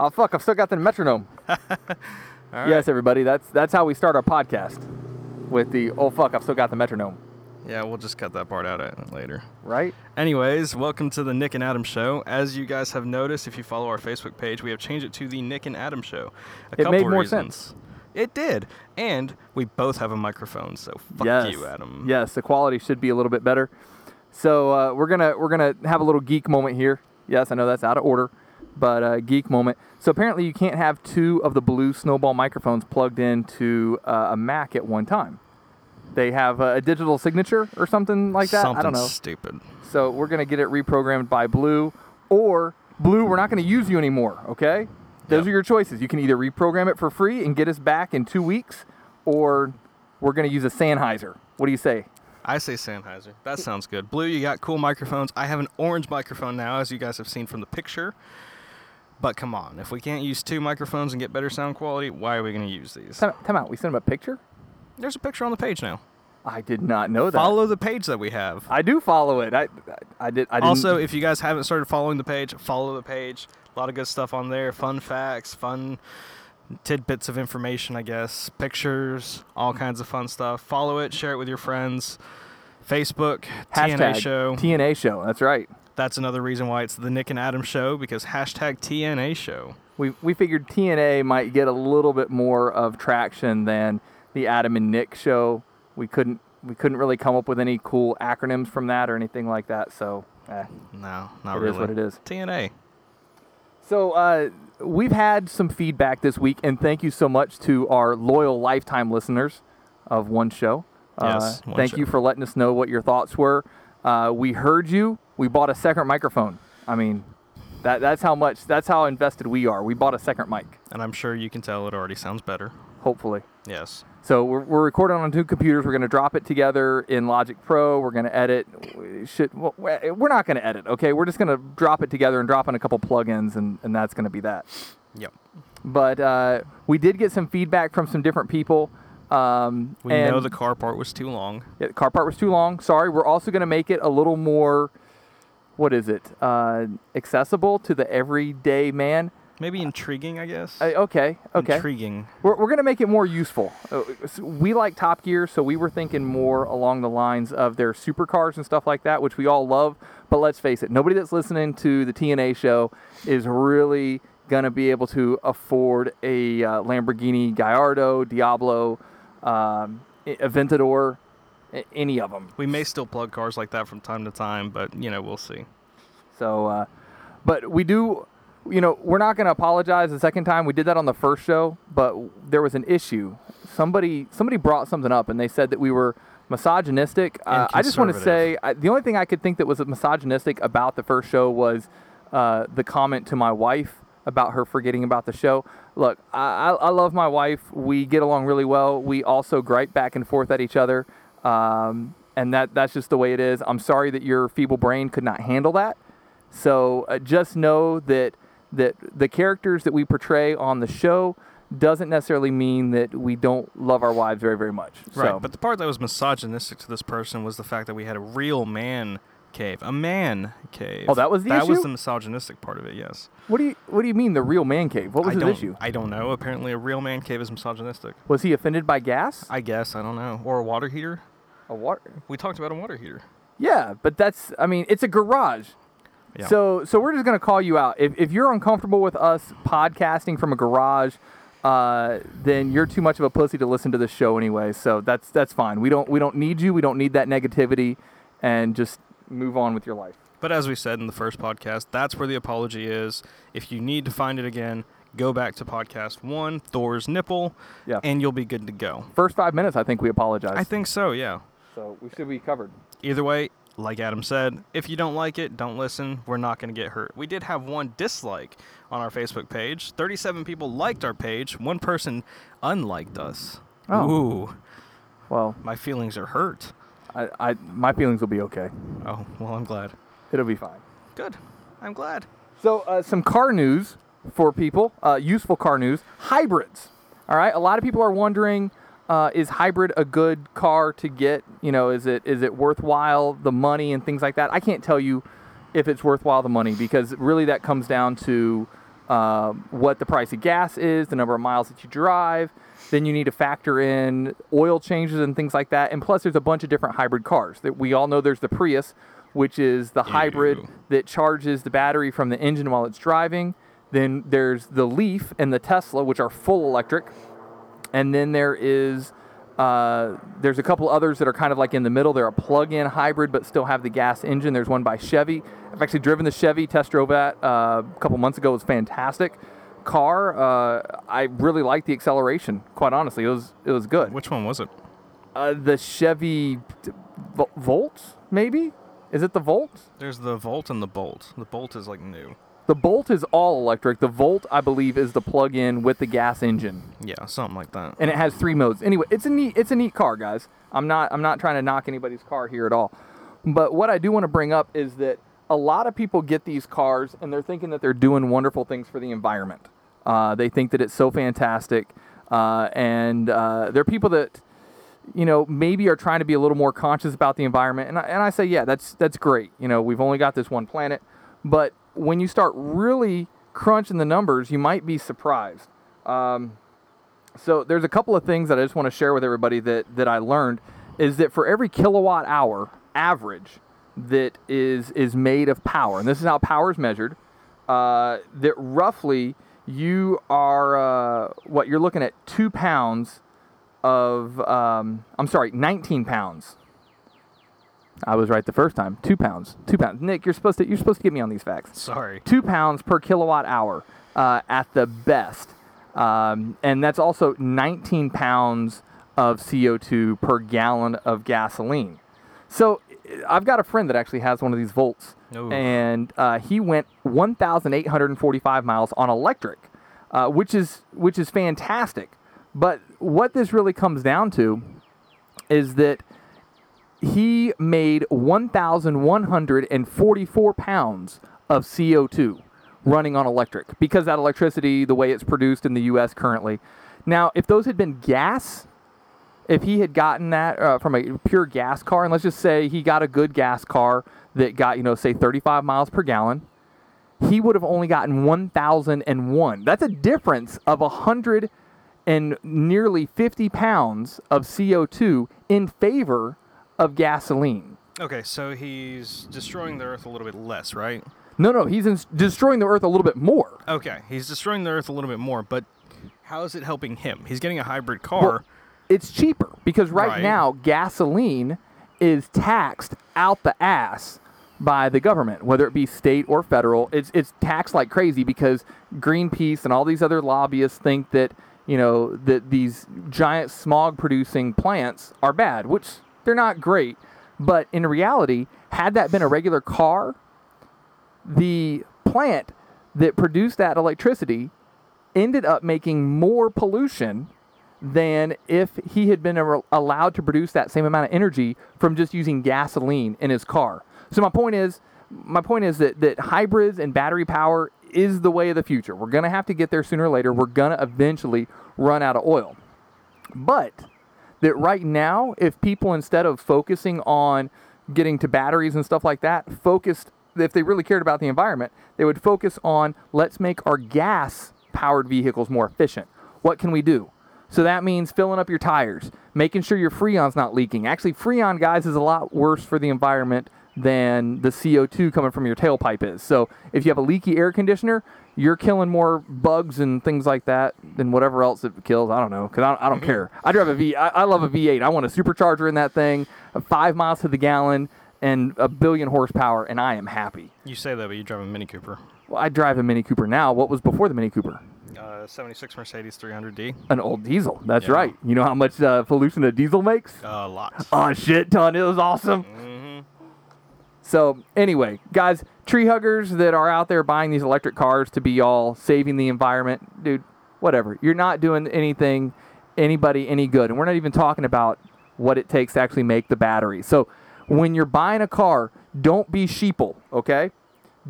Oh fuck! I've still got the metronome. Yes, everybody. That's that's how we start our podcast. With the oh fuck! I've still got the metronome. Yeah, we'll just cut that part out later. Right? Anyways, welcome to the Nick and Adam Show. As you guys have noticed, if you follow our Facebook page, we have changed it to the Nick and Adam Show. A It made more reasons. sense. It did, and we both have a microphone, so fuck yes. you, Adam. Yes, the quality should be a little bit better. So uh, we're gonna we're gonna have a little geek moment here. Yes, I know that's out of order, but uh, geek moment. So apparently you can't have two of the blue snowball microphones plugged into uh, a Mac at one time. They have a digital signature or something like that. Something I don't know. stupid. So we're gonna get it reprogrammed by Blue, or Blue, we're not gonna use you anymore. Okay, those Yep. are your choices. You can either reprogram it for free and get us back in two weeks, or we're gonna use a Sennheiser. What do you say? I say Sennheiser. That sounds good. Blue, you got cool microphones. I have an orange microphone now, as you guys have seen from the picture. But come on, if we can't use two microphones and get better sound quality, why are we going to use these? Time, time out. We sent him a picture. There's a picture on the page now. I did not know that. Follow the page that we have. I do follow it. I, I, I did. I didn't. Also, if you guys haven't started following the page, follow the page. A lot of good stuff on there. Fun facts, fun tidbits of information, I guess. Pictures, all kinds of fun stuff. Follow it, share it with your friends. Facebook, hashtag TNA Show. TNA show. That's right. That's another reason why it's the Nick and Adam Show because hashtag TNA Show. We we figured TNA might get a little bit more of traction than the Adam and Nick show. We couldn't we couldn't really come up with any cool acronyms from that or anything like that. So, eh, No, not it really. is what it is. TNA. So uh, we've had some feedback this week, and thank you so much to our loyal lifetime listeners of One Show. Yes, uh, One thank Show. you for letting us know what your thoughts were. Uh, we heard you. We bought a second microphone. I mean, that that's how much. That's how invested we are. We bought a second mic. And I'm sure you can tell it already sounds better. Hopefully. Yes. So we're, we're recording on two computers. We're going to drop it together in Logic Pro. We're going to edit. We should well, we- we're not going to edit. Okay, we're just going to drop it together and drop in a couple plugins, and and that's going to be that. Yep. But uh, we did get some feedback from some different people. Um, We know the car part was too long. yeah, the car part was too long. Sorry. We're also going to make it a little more. What is it? Uh, accessible to the everyday man. Maybe intriguing, I guess. Uh, okay. Okay. Intriguing. We're, we're going to make it more useful. Uh, we like Top Gear, so we were thinking more along the lines of their supercars and stuff like that, which we all love. But let's face it, nobody that's listening to the TNA show is really going to be able to afford a uh, Lamborghini Gallardo, Diablo, um, Aventador, any of them. We may still plug cars like that from time to time, but you know, we'll see. So, uh, but we do, you know, we're not going to apologize the second time. We did that on the first show, but there was an issue. Somebody somebody brought something up, and they said that we were misogynistic. Uh, I just want to say. I, the only thing I could think that was misogynistic about the first show was uh, the comment to my wife about her forgetting about the show. Look, I, I, love my wife. We get along really well. We also gripe back and forth at each other. Um, and that, that's just the way it is. I'm sorry that your feeble brain could not handle that. So uh, just know that that the characters that we portray on the show doesn't necessarily mean that we don't love our wives very very much. Right. So, But the part that was misogynistic to this person was the fact that we had a real man cave, a man cave. Oh, that was the that was the misogynistic part of it. Yes. what do you what do you mean the real man cave? What was I his issue? I don't know. Apparently, a real man cave is misogynistic. Was he offended by gas? I guess. I don't know. Or a water heater. A water? We talked about a water heater. Yeah, but that's I mean it's a garage. Yeah. So so we're just gonna call you out. If if you're uncomfortable with us podcasting from a garage, uh, then you're too much of a pussy to listen to this show anyway. So that's that's fine. We don't we don't need you. We don't need that negativity, and just move on with your life. But as we said in the first podcast, that's where the apology is. If you need to find it again, go back to podcast one, Thor's nipple, Yeah. and you'll be good to go. First five minutes, I think we apologize. I think so. Yeah. so. We should be covered. Either way, like Adam said, if you don't like it, don't listen. We're not going to get hurt. We did have one dislike on our Facebook page. 37 people liked our page. One person unliked us. Oh. Ooh, Well, my feelings are hurt. I, I my feelings will be okay. Oh, well, I'm glad. It'll be fine. Good. I'm glad. So, uh, some car news for people, uh, useful car news hybrids. All right. A lot of people are wondering uh, is hybrid a good car to get? You know, is it is it worthwhile the money and things like that? I can't tell you if it's worthwhile the money because really that comes down to um, what the price of gas is, the number of miles that you drive. Then you need to factor in oil changes and things like that. And plus, there's a bunch of different hybrid cars that we all know. There's the Prius, which is the hybrid that charges the battery from the engine while it's driving. Then there's the Leaf and the Tesla, which are full electric. And then there is uh, there's a couple others that are kind of like in the middle. They're a plug-in hybrid, but still have the gas engine. There's one by Chevy. I've actually driven the Chevy. Test drove that uh, a couple months ago. It was fantastic car. Uh, I really liked the acceleration. Quite honestly, it was it was good. Which one was it? Uh, the Chevy Volt, maybe? Is it the Volt? There's the Volt and the Bolt. The Bolt is like new. The Bolt is all electric. The Volt, I believe, is the plug-in with the gas engine. Yeah, something like that. and it has three modes. Anyway, it's a neat it's a neat car, guys. I'm not I'm not trying to knock anybody's car here at all. But what I do want to bring up is that a lot of people get these cars and they're thinking that they're doing wonderful things for the environment. Uh, they think that it's so fantastic, uh, and uh, there are people that you know maybe are trying to be a little more conscious about the environment. And I, and I say, yeah, that's that's great. You know, we've only got this one planet, but when you start really crunching the numbers, you might be surprised. Um, so there's a couple of things that I just want to share with everybody that that I learned is that for every kilowatt hour average that is is made of power, and this is how power is measured, uh, that roughly you are uh, what you're looking at two pounds of um, I'm sorry, 19 pounds. I was right the first time. Two pounds. Two pounds. Nick, you're supposed to you're supposed to get me on these facts Sorry. two pounds per kilowatt hour uh, at the best. Um, and that's also 19 pounds of CO2 per gallon of gasoline. So I've got a friend that actually has one of these volts, Ooh. and uh, he went 1,845 miles on electric, uh, which is which is fantastic. But what this really comes down to is that he made 1,144 pounds of CO2 running on electric because that electricity, the way it's produced in the U.S. currently. Now, if those had been gas, if he had gotten that uh, from a pure gas car, and let's just say he got a good gas car that got, you know, say 35 miles per gallon, he would have only gotten 1,001. That's a difference of 100 and nearly 50 pounds of CO2 in favor of gasoline. Okay, so he's destroying the Earth a little bit less, right? No, no, he's in, destroying the earth a little bit more. Okay, he's destroying the Earth a little bit more, but how is it helping him? He's getting a hybrid car. Well, it's cheaper because right, Right. now gasoline is taxed out the ass by the government, whether it be state or federal. It's it's taxed like crazy because Greenpeace and all these other lobbyists think that you know that these giant smog producing plants are bad, which they're not great. But in reality, had that been a regular car, the plant that produced that electricity ended up making more pollution than if he had been allowed to produce that same amount of energy from just using gasoline in his car. So my point is, my point is that that hybrids and battery power is the way of the future. We're gonna have to get there sooner or later. We're gonna eventually run out of oil. But that right now, if people instead of focusing on getting to batteries and stuff like that, focused if they really cared about the environment, they would focus on let's make our gas powered vehicles more efficient. What can we do? So that means filling up your tires, making sure your freon's not leaking. Actually, freon, guys, is a lot worse for the environment than the CO2 coming from your tailpipe is. So if you have a leaky air conditioner, you're killing more bugs and things like that than whatever else it kills. I don't know, because I don't, I don't care. I drive a V. I, I love a V8. I want a supercharger in that thing, uh, five miles to the gallon, and a billion horsepower, and I am happy. You say that, but you drive a Mini Cooper. Well, I drive a Mini Cooper now. What was before the Mini Cooper? Uh, 76 Mercedes 300D. An old diesel. That's Yeah. right. You know how much uh, pollution a diesel makes? A lot. Oh, shit ton. It was awesome. hmm So, anyway, guys, tree huggers that are out there buying these electric cars to be all saving the environment, dude, whatever. You're not doing anything, anybody any good. And we're not even talking about what it takes to actually make the battery. So, when you're buying a car, don't be sheeple, okay?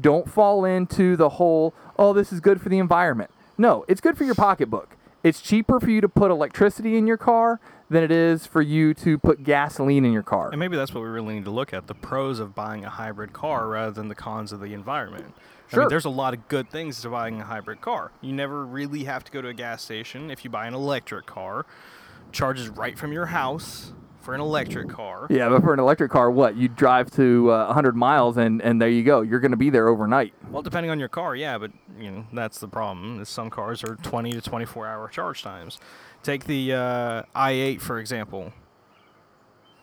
Don't fall into the whole, oh, this is good for the environment. No, it's good for your pocketbook. It's cheaper for you to put electricity in your car than it is for you to put gasoline in your car. And maybe that's what we really need to look at the pros of buying a hybrid car rather than the cons of the environment. I Sure. mean, there's a lot of good things to buying a hybrid car. You never really have to go to a gas station if you buy an electric car. Charges right from your house for an electric car. Yeah, but for an electric car, what you drive to uh, 100 miles and and there you go. You're going to be there overnight. Well, depending on your car, yeah, but you know that's the problem. is Some cars are 20 to 24 hour charge times. Take the uh, i8 for example.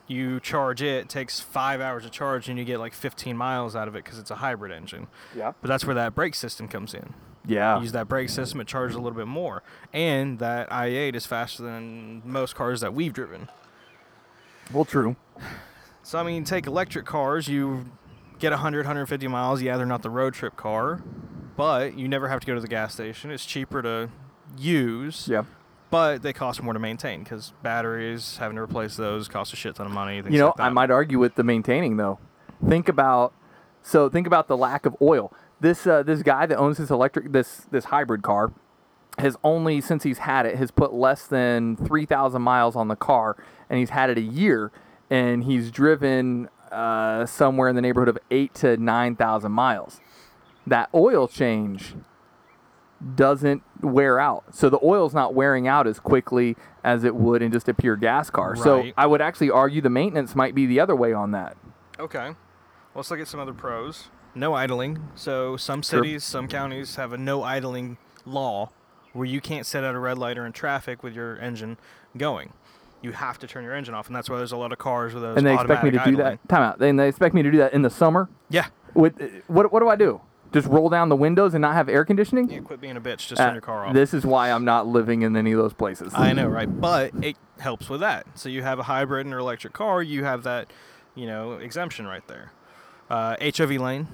You charge it, it takes five hours to charge, and you get like 15 miles out of it because it's a hybrid engine. Yeah. But that's where that brake system comes in. Yeah. use that brake system, it charges a little bit more. And that i8 is faster than most cars that we've driven. Well, true. So, I mean, take electric cars, you get 100, 150 miles. Yeah, they're not the road trip car, but you never have to go to the gas station. It's cheaper to use, Yeah. but they cost more to maintain because batteries, having to replace those, cost a shit ton of money. You know, like. I might argue with the maintaining though. Think about so think about the lack of oil. This uh, this guy that owns this electric this this hybrid car has only since he's had it has put less than 3000 miles on the car and he's had it a year and he's driven uh, somewhere in the neighborhood of 8 to 9000 miles. That oil change doesn't wear out. So the oil's not wearing out as quickly as it would in just a pure gas car. So I would actually argue the maintenance might be the other way on that. Okay. Well, let's look at some other pros. No idling. So some cities, some counties have a no idling law where you can't sit at a red light or in traffic with your engine going. You have to turn your engine off, and that's why there's a lot of cars with those and they expect me to automatic do that. Time out. Then they expect me to do that in the summer. Yeah. With what? What do I do? Just roll down the windows and not have air conditioning? Yeah, quit being a bitch. Just Uh, turn your car off. This is why I'm not living in any of those places. I know, right? But it helps with that. So you have a hybrid and an electric car, you have that, you know, exemption right there. Uh, HOV lane.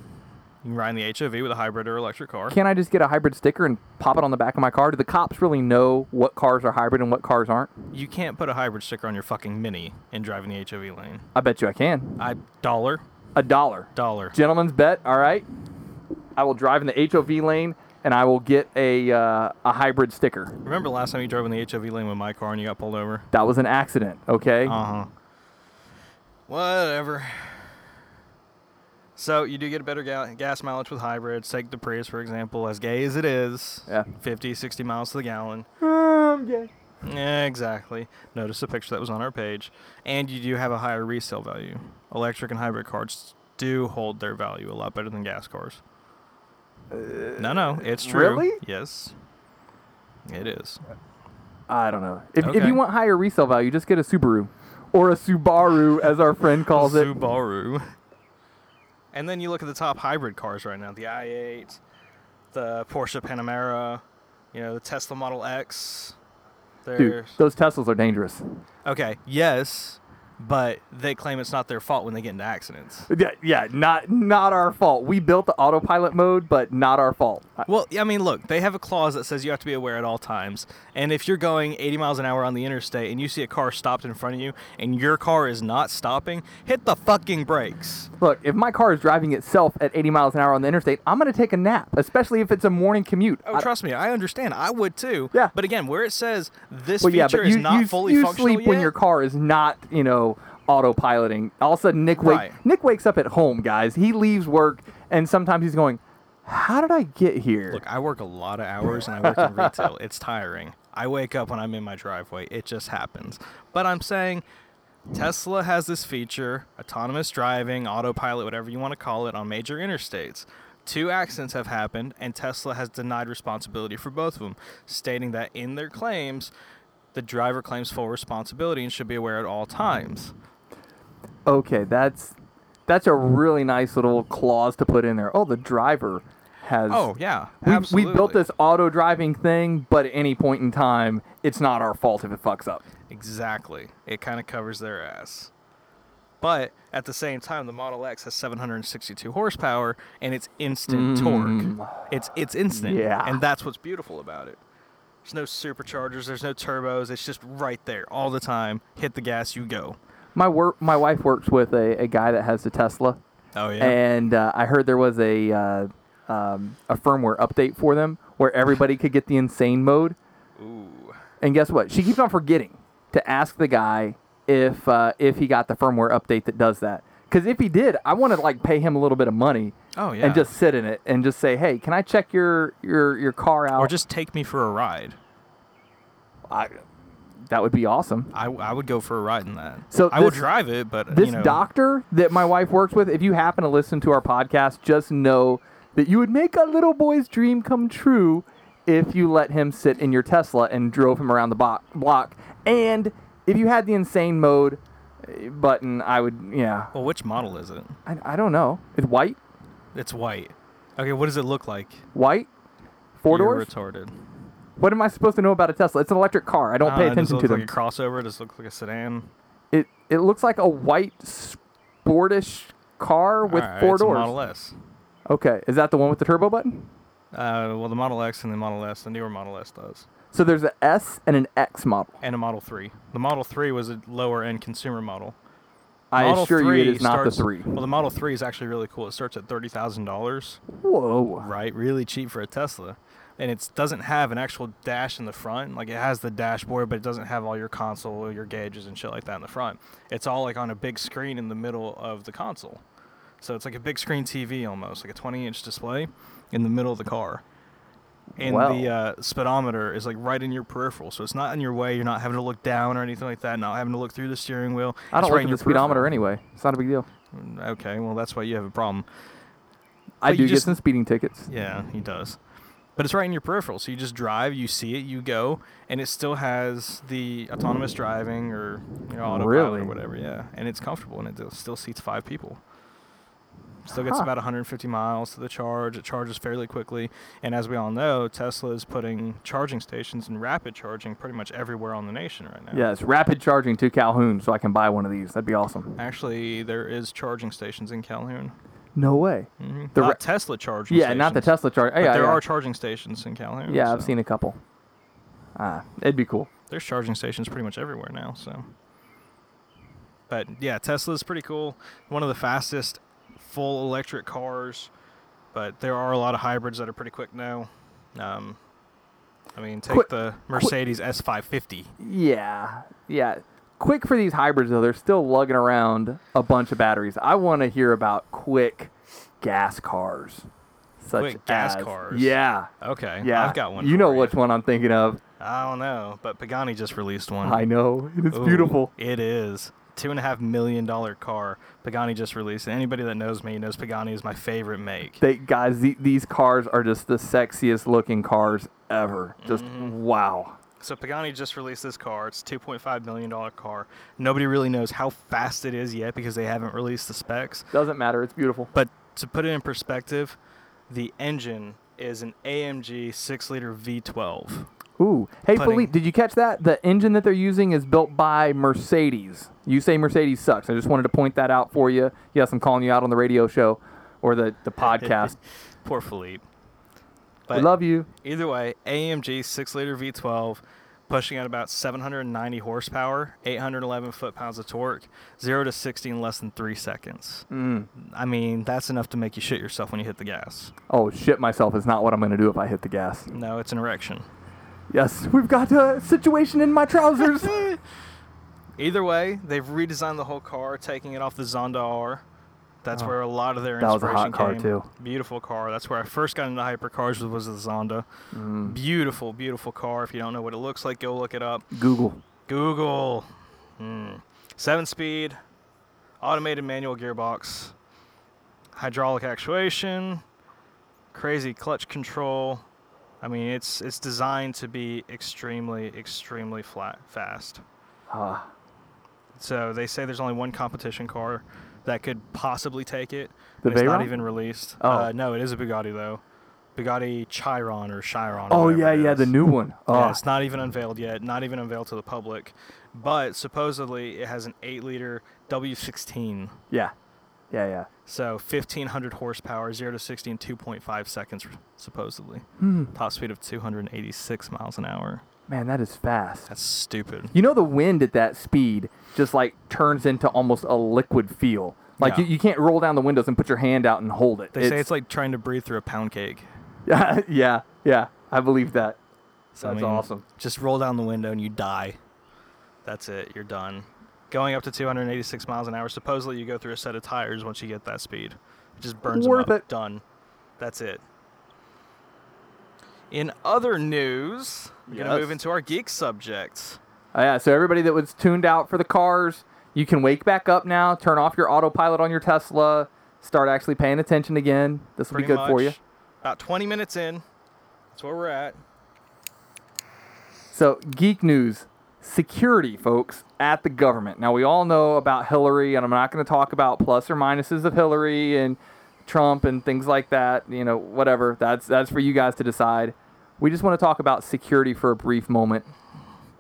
You can ride in the HOV with a hybrid or electric car. Can't I just get a hybrid sticker and pop it on the back of my car? Do the cops really know what cars are hybrid and what cars aren't? You can't put a hybrid sticker on your fucking Mini and drive in the HOV lane. I bet you I can. I dollar, A dollar. dollar. Gentleman's bet. All right. I will drive in the HOV lane and I will get a uh, a hybrid sticker. Remember last time you drove in the HOV lane with my car and you got pulled over? That was an accident. Okay. Uh huh. Whatever. So you do get a better ga- gas mileage with hybrids. Take the Prius for example, as gay as it is. Yeah. 50, 60 miles to the gallon. Um, yeah. Yeah, exactly. Notice the picture that was on our page. And you do have a higher resale value. Electric and hybrid cars do hold their value a lot better than gas cars. no, no, it's true. really? Yes. It is. I don't know. If, if you want higher resale value, just get a Subaru or a Subaru, as our friend calls it. Subaru. And then you look at the top hybrid cars right now the i8, the Porsche Panamera, you know, the Tesla Model X. Dude, those Teslas are dangerous. okay, yes, but they claim it's not their fault when they get into accidents. Yeah, yeah, not not our fault. We built the autopilot mode, but not our fault. Well, I mean, look, they have a clause that says you have to be aware at all times. And if you're going 80 miles an hour on the interstate and you see a car stopped in front of you and your car is not stopping, hit the fucking brakes. Look, if my car is driving itself at 80 miles an hour on the interstate, I'm going to take a nap, especially if it's a morning commute. Oh, I- trust me, I understand. I would too. Yeah. But again, where it says this well, yeah, feature but you, is not you, fully you functional sleep when your car is not, you know, autopiloting. All of a sudden, Nick wake, Right. Nick wakes up at home, guys. He leaves work, and sometimes he's going, "How did I get here?" Look, I work a lot of hours and I work in retail. It's tiring. I wake up when I'm in my driveway. It just happens. But I'm saying Tesla has this feature, autonomous driving, autopilot, whatever you want to call it, on major interstates. Two accidents have happened, and Tesla has denied responsibility for both of them, stating that in their claims, the driver claims full responsibility and should be aware at all times. Okay, that's that's a really nice little clause to put in there. Oh, the driver has. Oh, yeah. we, we built this auto driving thing, but at any point in time, it's not our fault if it fucks up. Exactly. It kind of covers their ass. But at the same time, the Model X has 762 horsepower and it's instant torque. It's it's instant. Mm. Yeah. And that's what's beautiful about it. There's no superchargers, there's no turbos. It's just right there all the time. Hit the gas, you go. My work, my wife works with a, a guy that has a Tesla, Oh yeah. and uh, I heard there was a uh, um, a firmware update for them where everybody could get the insane mode. Ooh. And guess what? She keeps on forgetting to ask the guy if uh, if he got the firmware update that does that. Because if he did, I want to like pay him a little bit of money Oh yeah. and just sit in it and just say, "Hey, can I check your your your car out?" or just take me for a ride. I, that would be awesome. I, I would go for a ride in that. So I would this- drive it, but This you know, doctor that my wife works with, if you happen to listen to our podcast, just know that you would make a little boy's dream come true if you let him sit in your Tesla and drove him around the bo- block. And if you had the insane mode uh, button, I would, yeah. Well, which model is it? I, I don't know. It's white? It's white. Okay, what does it look like? White? 4 You're doors? retarded. What am I supposed to know about a Tesla? It's an electric car. I don't Uh, pay attention to them. like a crossover. Does it look like a sedan? it it looks like a white sportish car with Alright, four it's a doors. Model S. Okay, is that the one with the turbo button? Uh, well, the Model X and the Model S, the newer Model S does, So there's an S and an X model. and a Model 3. The Model 3 was a lower end consumer model. I Model assure you, it 3 is not the starts- three. Well, the Model 3 is actually really cool. It starts at thirty thousand dollars, Whoa! right? Really cheap for a Tesla, and it doesn't have an actual dash in the front. Like it has the dashboard, but it doesn't have all your console, your gauges, and shit like that in the front. It's all like on a big screen in the middle of the console. So it's like a big screen TV almost, like a 20-inch display in the middle of the car. And the uh, speedometer is like right in your peripheral, so it's not in your way. You're not having to look down or anything like that. Not having to look through the steering wheel. I don't it's look right at the speedometer peripheral. anyway. It's not a big deal. Mm, Okay, well that's why you have a problem. I do you get just- some speeding tickets. Yeah, he does. But it's right in your peripheral, so you just drive, you see it, you go, and it still has the autonomous driving or you know autopilot Really? or whatever. Yeah, and it's comfortable and it still seats five people. Still gets Huh. about 150 miles to the charge. It charges fairly quickly, and as we all know, Tesla is putting charging stations and rapid charging pretty much everywhere on the nation right now. Yes, rapid charging to Calhoun, so I can buy one of these. That'd be awesome. Actually, there is charging stations in Calhoun. No way. hmm The not Tesla charging. Yeah, not the Tesla charge. But yeah, there yeah. are charging stations in Calhoun. yeah, I've seen a couple. Ah, it'd be cool. there's charging stations pretty much everywhere now. So, but yeah, Tesla's pretty cool. One of the fastest full electric cars, but there are a lot of hybrids that are pretty quick now. Um, I mean, take the Mercedes S550. Yeah, yeah. Quick for these hybrids though. They're still lugging around a bunch of batteries. I want to hear about quick gas cars. Such Quick gas as- cars? Yeah, Okay, yeah. I've got one. You know which one I'm thinking of. I don't know, but Pagani just released one. I know. It's Ooh, beautiful. It is. Two and a half million dollar car. Pagani just released and Anybody that knows me knows Pagani is my favorite make. They guys, the, these cars are just the sexiest looking cars ever. Just Mm-hmm. wow. So Pagani just released this car. It's a $2.5 million car. Nobody really knows how fast it is yet because they haven't released the specs. Doesn't matter. It's beautiful. But to put it in perspective, the engine is an AMG 6 liter V12. Ooh. Hey, Putting- Philippe, did you catch that? The engine that they're using is built by Mercedes. You say Mercedes sucks. I just wanted to point that out for you. Yes, I'm calling you out on the radio show or the, the podcast. Poor Philippe. We love you. either way, AMG 6 liter V12 pushing at about 790 horsepower, 811 foot pounds of torque, 0 to 60 in less than 3 seconds. Mm. I mean, that's enough to make you shit yourself when you hit the gas. Oh, shit myself is not what I'm going to do if I hit the gas. No, it's an erection. Yes, we've got a situation in my trousers. Either way, they've redesigned the whole car, taking it off the Zonda R. That's Oh. where a lot of their That was a inspiration hot car, came. too. Beautiful car. That's where I first got into hypercars was, was the Zonda. Mm. Beautiful, beautiful car. If you don't know what it looks like, go look it up. Google. Google. Hmm. Seven speed, automated manual gearbox, hydraulic actuation, crazy clutch control. I mean, it's it's designed to be extremely, extremely flat, fast. Ah, So they say there's only one competition car that could possibly take it. The but it's not even released. Oh. Uh, no, it is a Bugatti though. Bugatti Chiron or Chiron. or oh yeah, yeah, the new one. Oh, Yeah, it's not even unveiled yet. Not even unveiled to the public. But supposedly it has an 8-liter W16. yeah, yeah, yeah. So 1500 horsepower, 0 to 60 in 2.5 seconds, supposedly. Hmm. Top speed of 286 miles an hour. Man, that is fast. That's stupid. You know the wind at that speed just like turns into almost a liquid feel. Like Yeah. you, you can't roll down the windows and put your hand out and hold it. They say it's like trying to breathe through a pound cake. yeah, yeah, yeah. I believe that. So, I That's mean, awesome. Just roll down the window and you die. That's it. You're done. going up to 286 miles an hour. Supposedly, you go through a set of tires once you get that speed. It just burns Worth them up. it. Done. That's it. In other news, we're gonna move into our geek subjects. Uh, yeah, so everybody that was tuned out for the cars, you can wake back up now, turn off your autopilot on your Tesla, start actually paying attention again. This will be good for you. About 20 minutes in. That's where we're at. So, geek news security, folks, at the government. Now, we all know about Hillary, and I'm not going to talk about plus or minuses of Hillary and Trump and things like that. You know, whatever. That's that's for you guys to decide. We just want to talk about security for a brief moment.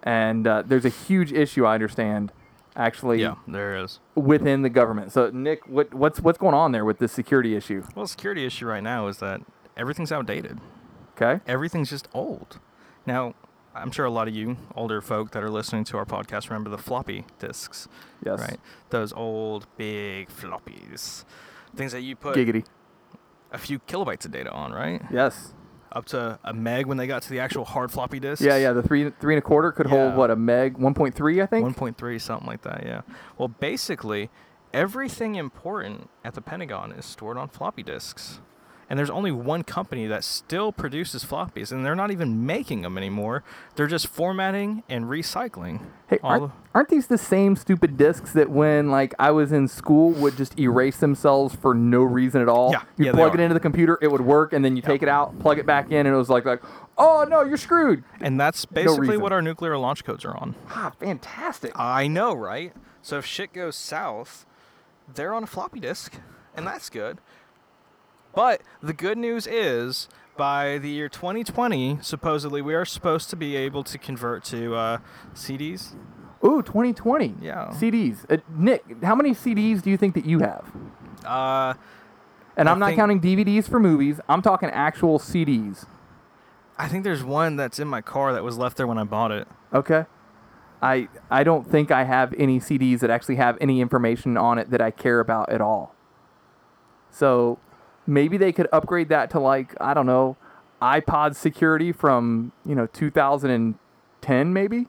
And uh, there's a huge issue, I understand, actually Yeah, there is. within the government. So, Nick, what, what's what's going on there with this security issue? Well, the security issue right now is that everything's outdated. Okay. everything's just old. Now, I'm sure a lot of you older folk that are listening to our podcast remember the floppy disks, Yes. right? Those old big floppies, things that you put Giggity. a few kilobytes of data on, right? Yes. Up to a meg when they got to the actual hard floppy disk. Yeah, yeah. The three three and a quarter could hold what a meg, 1.3, I think. 1.3, something like that. Yeah. Well, basically, everything important at the Pentagon is stored on floppy disks. And there's only one company that still produces floppies, and they're not even making them anymore. They're just formatting and recycling. Hey, aren't, aren't these the same stupid discs that when like I was in school would just erase themselves for no reason at all? Yeah, You yeah, plug it into the computer, it would work, and then you take it out, plug it back in, and it was like like, oh no, you're screwed. And that's basically reason. what our nuclear launch codes are on. Ah, fantastic. I know, right? So if shit goes south, they're on a floppy disk, and that's good. But the good news is, by the year 2020, supposedly we are supposed to be able to convert to uh, CDs. Ooh, 2020. Yeah. CDs. Uh, Nick, how many CDs do you think that you have? Uh, And I I'm not counting DVDs for movies. I'm talking actual CDs. I think there's one that's in my car that was left there when I bought it. Okay. I I don't think I have any CDs that actually have any information on it that I care about at all. So maybe they could upgrade that to like I don't know iPod security from you know 2010 maybe.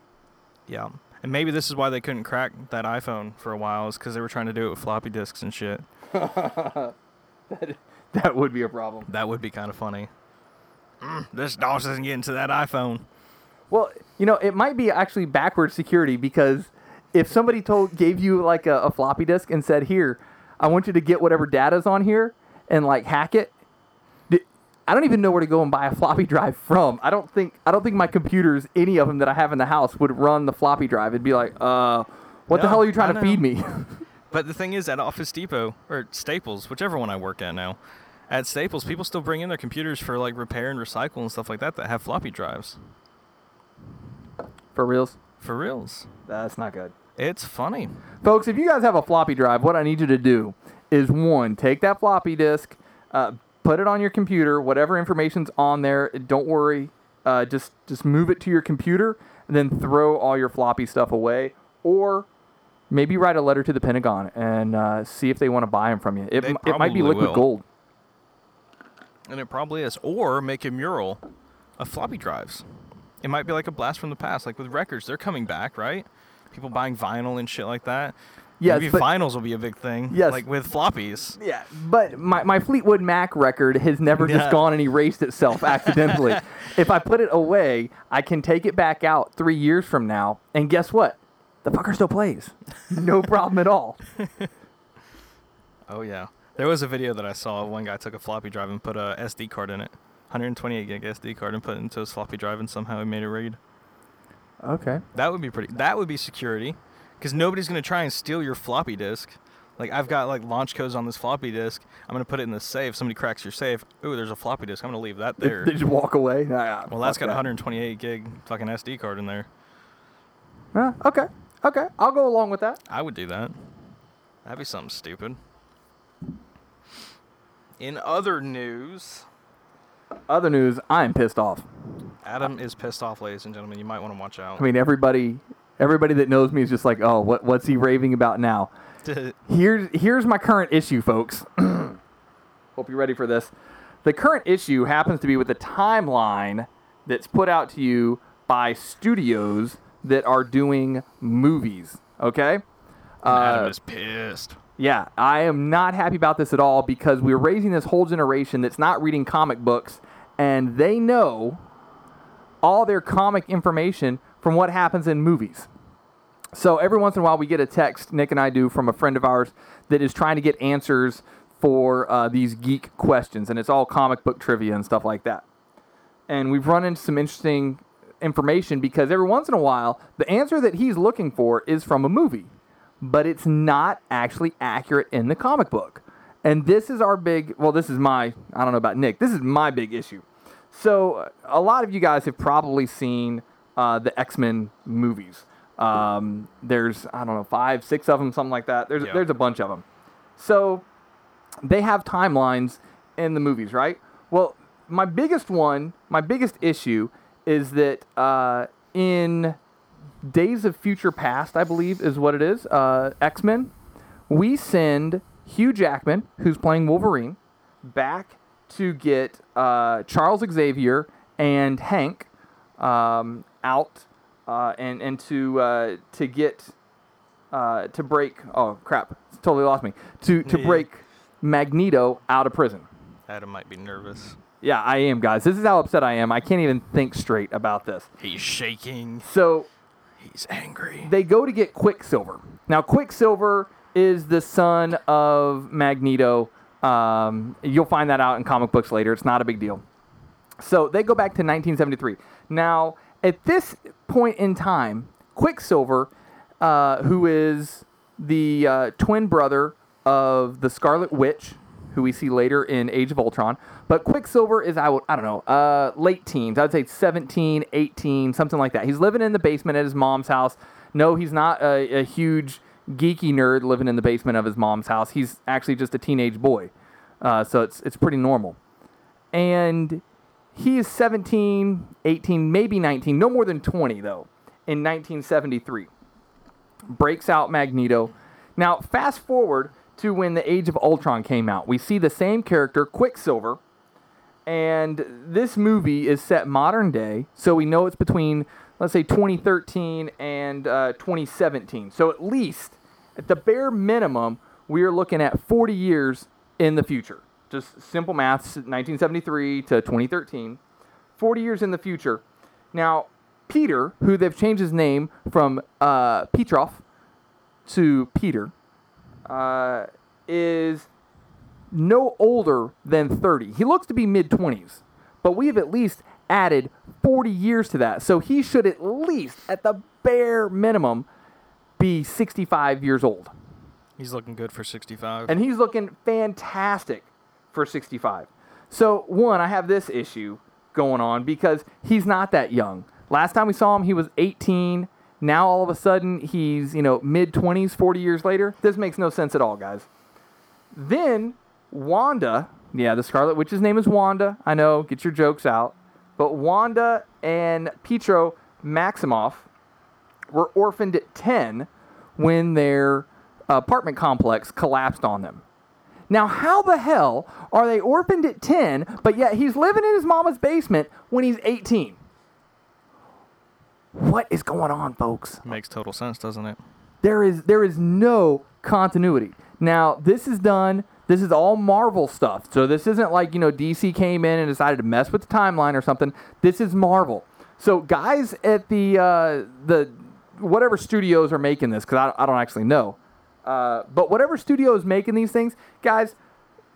Yeah. And maybe this is why they couldn't crack that iPhone for a while, is because they were trying to do it with floppy disks and shit. That that would be a problem. That would be kind of funny. Mm, this DOS isn't getting to that iPhone. Well, you know, it might be actually backward security because if somebody told gave you like a, a floppy disk and said, "Here, I want you to get whatever data's on here and like hack it," I don't even know where to go and buy a floppy drive from. I don't think I don't think my computers, any of them that I have in the house, would run the floppy drive. It'd be like, "Uh, what the hell are you trying to feed me?" But the thing is, at Office Depot or Staples, whichever one I work at now, at Staples, people still bring in their computers for like repair and recycle and stuff like that that have floppy drives. For reals, For reals. that's not good. It's funny. Folks, if you guys have a floppy drive, what I need you to do is one, take that floppy disk, uh, put it on your computer, whatever information's on there. Don't worry, uh, just just move it to your computer, and then throw all your floppy stuff away, or maybe write a letter to the Pentagon and uh, see if they want to buy them from you. It, m- it might be liquid will. gold. And it probably is. Or make a mural of floppy drives. It might be like a blast from the past. Like with records, they're coming back, right? People buying vinyl and shit like that. Yes, Maybe but- vinyls will be a big thing. Yes. Like with floppies. Yeah, but my, my Fleetwood Mac record has never just gone and erased itself accidentally. if I put it away, I can take it back out three years from now, and guess what? The fucker still plays. No problem at all. Oh yeah. There was a video that I saw. One guy took a floppy drive and put a SD card in it, 128 gig SD card, and put it into his floppy drive, and somehow he made it read. Okay. That would be pretty. That would be security, because nobody's gonna try and steal your floppy disk. Like I've got like launch codes on this floppy disk. I'm gonna put it in the safe. Somebody cracks your safe. Ooh, there's a floppy disk. I'm gonna leave that there. they just walk away. Nah, well, that's got that. 128 gig fucking SD card in there. Huh, okay. Okay. I'll go along with that. I would do that. That'd be something stupid. In other news, Other news, I'm pissed off. Adam is pissed off, ladies and gentlemen. You might want to watch out. I mean, everybody, everybody that knows me is just like, oh, what, what's he raving about now? Here's here's my current issue, folks. Hope you're ready for this. The current issue happens to be with the timeline that's put out to you by studios that are doing movies. Okay, Adam Uh, is pissed. yeah, I am not happy about this at all because we're raising this whole generation that's not reading comic books and they know all their comic information from what happens in movies. So every once in a while, we get a text, Nick and I do, from a friend of ours that is trying to get answers for uh, these geek questions, and it's all comic book trivia and stuff like that. And we've run into some interesting information because every once in a while, the answer that he's looking for is from a movie, but it's not actually accurate in the comic book. And this is our big, well, this is my, I don't know about Nick, this is my big issue. So, uh, a lot of you guys have probably seen uh, the X Men movies. Um, there's, I don't know, five, six of them, something like that. There's, Yeah. there's a bunch of them. So, they have timelines in the movies, right? Well, my biggest one, my biggest issue is that uh, in Days of Future Past, I believe is what it is, uh, X Men, we send Hugh Jackman, who's playing Wolverine, back to get uh, Charles Xavier and Hank um, out uh, and and to uh, to get uh, to break. Oh crap! Totally lost me. To to Yeah. break Magneto out of prison. Adam might be nervous. Yeah, I am, guys. This is how upset I am. I can't even think straight about this. He's shaking. So He's angry. they go to get Quicksilver. Now, Quicksilver is the son of Magneto. Um, you'll find that out in comic books later. It's not a big deal. So they go back to 1973. Now, at this point in time, Quicksilver, uh, who is the uh, twin brother of the Scarlet Witch, who we see later in Age of Ultron, but Quicksilver is, I, I don't know, uh, late teens. I would say 17, 18, something like that. He's living in the basement at his mom's house. No, he's not a, a huge geeky nerd living in the basement of his mom's house. He's actually just a teenage boy. Uh, so it's, it's pretty normal. And he is 17, 18, maybe 19, no more than 20, though, in 1973. Breaks out Magneto. Now, fast forward to when the Age of Ultron came out. We see the same character, Quicksilver, and this movie is set modern day, so we know it's between, let's say, 2013 and uh, 2017. So at least, at the bare minimum, we are looking at 40 years in the future. Just simple maths, 1973 to 2013. 40 years in the future. Now, Peter, who they've changed his name from uh, Petrov to Peter, uh, is no older than 30. He looks to be mid 20s, but we've at least added 40 years to that. So he should at least, at the bare minimum, be 65 years old. He's looking good for 65. And he's looking fantastic for 65. So, one, I have this issue going on because he's not that young. Last time we saw him, he was 18. Now, all of a sudden, he's, you know, mid 20s, 40 years later. This makes no sense at all, guys. Then, Wanda, yeah, the Scarlet Witch's name is Wanda. I know, get your jokes out. But Wanda and Pietro Maximoff were orphaned at 10 when their apartment complex collapsed on them. Now, how the hell are they orphaned at 10, but yet he's living in his mama's basement when he's 18? What is going on, folks? Makes total sense, doesn't it? There is there is no continuity. Now, this is done. This is all Marvel stuff. So this isn't like, you know, DC came in and decided to mess with the timeline or something. This is Marvel. So guys at the uh, the whatever studios are making this cuz I, I don't actually know. Uh, but whatever studio is making these things, guys,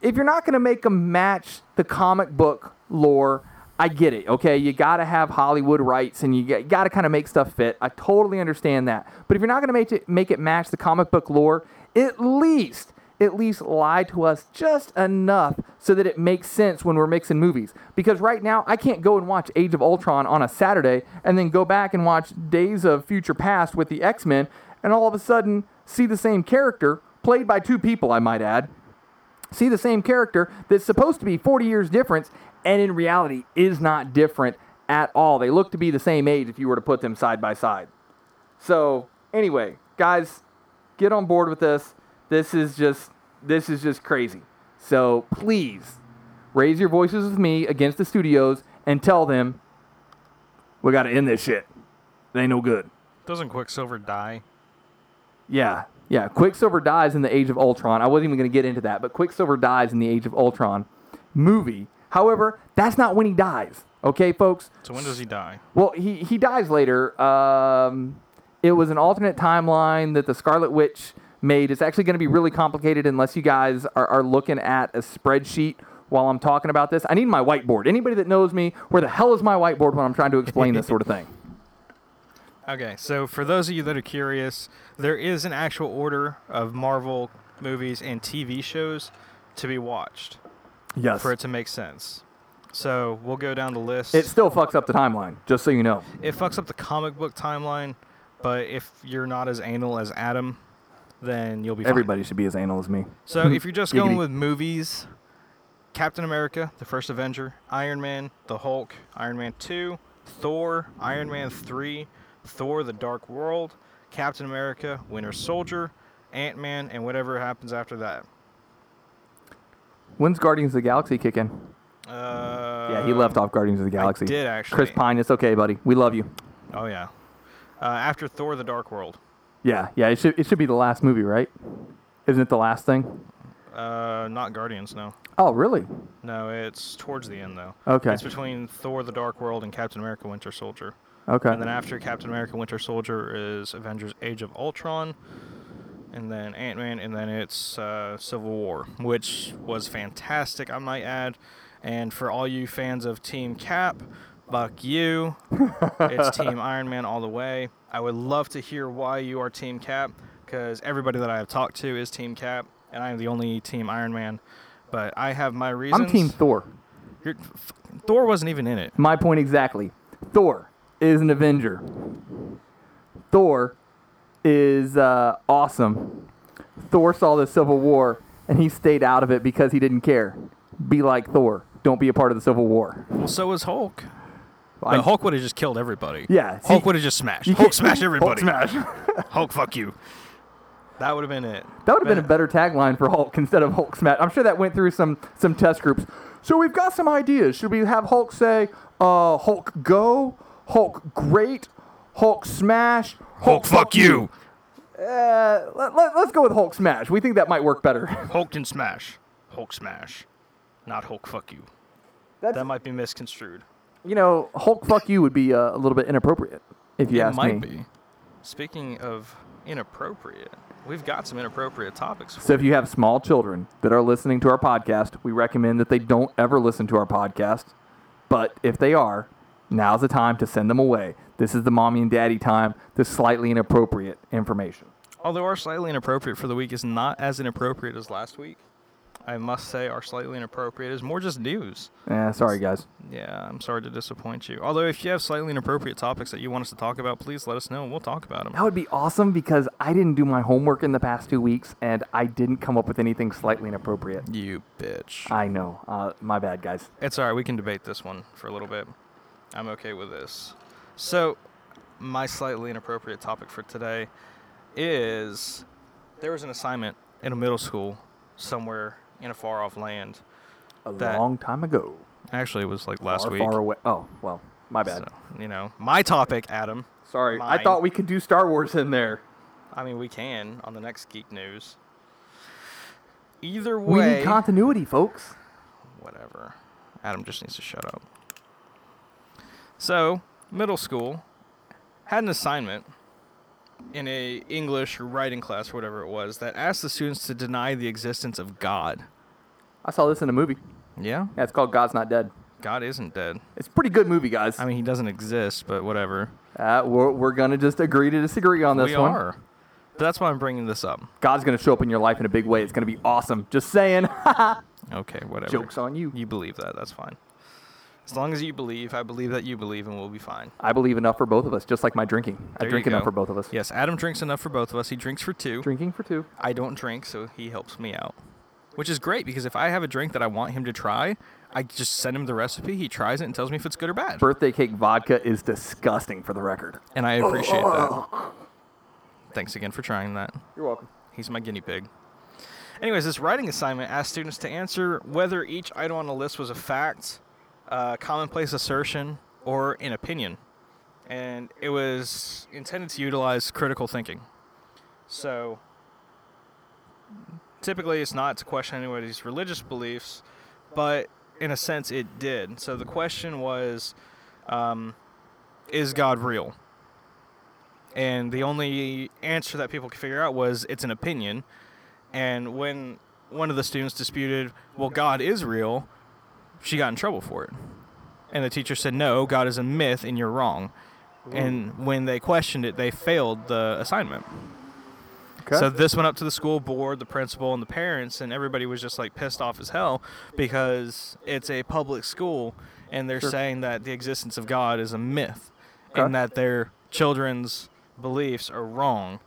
if you're not going to make them match the comic book lore, I get it. Okay, you got to have Hollywood rights and you got to kind of make stuff fit. I totally understand that. But if you're not going to make it make it match the comic book lore, at least at least lie to us just enough so that it makes sense when we're mixing movies. Because right now, I can't go and watch Age of Ultron on a Saturday and then go back and watch Days of Future Past with the X Men and all of a sudden see the same character, played by two people, I might add, see the same character that's supposed to be 40 years difference and in reality is not different at all. They look to be the same age if you were to put them side by side. So, anyway, guys, get on board with this. This is just this is just crazy. So, please raise your voices with me against the studios and tell them we got to end this shit. They no good. Doesn't Quicksilver die? Yeah, Yeah, Quicksilver dies in the Age of Ultron. I wasn't even going to get into that, but Quicksilver dies in the Age of Ultron movie. However, that's not when he dies. Okay, folks. So when does he die? Well, he he dies later. Um, it was an alternate timeline that the Scarlet Witch made. It's actually going to be really complicated unless you guys are, are looking at a spreadsheet while I'm talking about this. I need my whiteboard. Anybody that knows me, where the hell is my whiteboard when I'm trying to explain this sort of thing? Okay, so for those of you that are curious, there is an actual order of Marvel movies and TV shows to be watched Yes. for it to make sense. So we'll go down the list. It still fucks up the timeline, just so you know. it fucks up the comic book timeline, but if you're not as anal as Adam, then you'll be fine. Everybody should be as anal as me. So if you're just going Giggity. with movies, Captain America, the first Avenger, Iron Man, the Hulk, Iron Man 2, Thor, Iron Man 3, Thor the Dark World, Captain America, Winter Soldier, Ant Man, and whatever happens after that. When's Guardians of the Galaxy kick in? Uh, yeah, he left off Guardians of the Galaxy. I did actually. Chris Pine, it's okay, buddy. We love you. Oh yeah. Uh, after Thor the Dark World. Yeah, yeah. It should it should be the last movie, right? Isn't it the last thing? Uh, not Guardians, no. Oh, really? No, it's towards the end though. Okay. It's between Thor the Dark World and Captain America Winter Soldier. Okay. And then after Captain America Winter Soldier is Avengers Age of Ultron. And then Ant Man, and then it's uh, Civil War, which was fantastic, I might add. And for all you fans of Team Cap, fuck you. it's Team Iron Man all the way. I would love to hear why you are Team Cap, because everybody that I have talked to is Team Cap, and I am the only Team Iron Man. But I have my reasons. I'm Team Thor. You're- Thor wasn't even in it. My point exactly. Thor is an Avenger. Thor is uh, awesome. Thor saw the Civil War and he stayed out of it because he didn't care. Be like Thor. Don't be a part of the Civil War. Well, so was Hulk. But Hulk would have just killed everybody. Yeah, see- Hulk would have just smashed. Hulk smash everybody. Hulk smash. Hulk, fuck you. That would have been it. That would have been a better tagline for Hulk instead of Hulk smash. I'm sure that went through some some test groups. So we've got some ideas. Should we have Hulk say, uh, Hulk go, Hulk great, Hulk smash, Hulk, fuck you. Uh, let, let, us go with Hulk smash. We think that might work better. Hulk can smash. Hulk smash. Not Hulk fuck you. That's, That might be misconstrued. you know, Hulk fuck you would be uh, a little bit inappropriate if you it ask might me. be. Speaking of inappropriate, we've got some inappropriate topics. For So if you have small children that are listening to our podcast, we recommend that they don't ever listen to our podcast. But if they are, now's the time to send them away. This is the mommy and daddy time. This slightly inappropriate information. Although our slightly inappropriate for the week is not as inappropriate as last week, I must say our slightly inappropriate is more just news. Eh, sorry guys. Yeah, I'm sorry to disappoint you. Although, if you have slightly inappropriate topics that you want us to talk about, please let us know and we'll talk about them. That would be awesome because I didn't do my homework in the past two weeks and I didn't come up with anything slightly inappropriate. You bitch. I know. Uh, my bad, guys. It's alright, we can debate this one for a little bit. I'm okay with this. So, my slightly inappropriate topic for today is there was an assignment in a middle school somewhere in a far off land. A long time ago. Actually, it was like last far, week. far away. Oh, well, my bad. So, you know, my topic, Adam. Sorry. I thought we could do Star Wars in there. I mean, we can on the next Geek News. Either way. We need continuity, folks. whatever. Adam just needs to shut up. So, middle school had an assignment in a English writing class or whatever it was that asked the students to deny the existence of God. I saw this in a movie. Yeah, Yeah, it's called God's Not Dead. God isn't dead. It's a pretty good movie, guys. I mean, he doesn't exist, but whatever. Uh, we're, we're going to just agree to disagree on this we one. are. But that's why I'm bringing this up. God's going to show up in your life in a big way. It's going to be awesome. Just saying. Okay, whatever. Joke's on you. You believe that, that's fine. As long as you believe, I believe that you believe, and we'll be fine. I believe enough for both of us, just like my drinking. I There you drink enough for both of us. Yes, Adam drinks enough for both of us. He drinks for two. Drinking for two. I don't drink, so he helps me out. Which is great because if I have a drink that I want him to try, I just send him the recipe. He tries it and tells me if it's good or bad. Birthday cake vodka is disgusting for the record. And I appreciate oh. that. Thanks again for trying that. You're welcome. He's my guinea pig. Anyways, this writing assignment asked students to answer whether each item on the list was a fact, a commonplace assertion, or an opinion. And it was intended to utilize critical thinking. So, typically it's not to question anybody's religious beliefs, but in a sense it did. So the question was, um, is God real? And the only answer that people could figure out was it's an opinion. And when one of the students disputed, well, God is real, she got in trouble for it. And the teacher said, no, God is a myth and you're wrong. And when they questioned it, they failed the assignment. Okay. So this went up to the school board, the principal, and the parents, and everybody was just like pissed off as hell because it's a public school and they're Sure. saying that the existence of God is a myth Okay. and that their children's beliefs are wrong.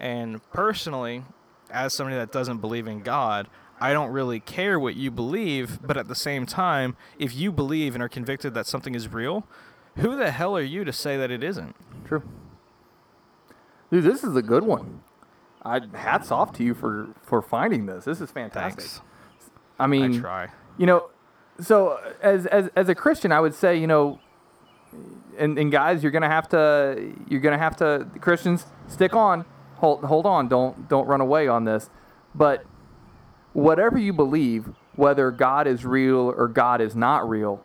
And personally, as somebody that doesn't believe in God, I don't really care what you believe, but at the same time, if you believe and are convicted that something is real, who the hell are you to say that it isn't? True. Dude, this is a good one. I hats off to you for for finding this. This is fantastic. Thanks. I mean, I try. you know, so as as as a Christian, I would say, you know, and, and guys, you're gonna have to you're gonna have to Christians stick on, hold hold on, don't don't run away on this. But whatever you believe, whether God is real or God is not real,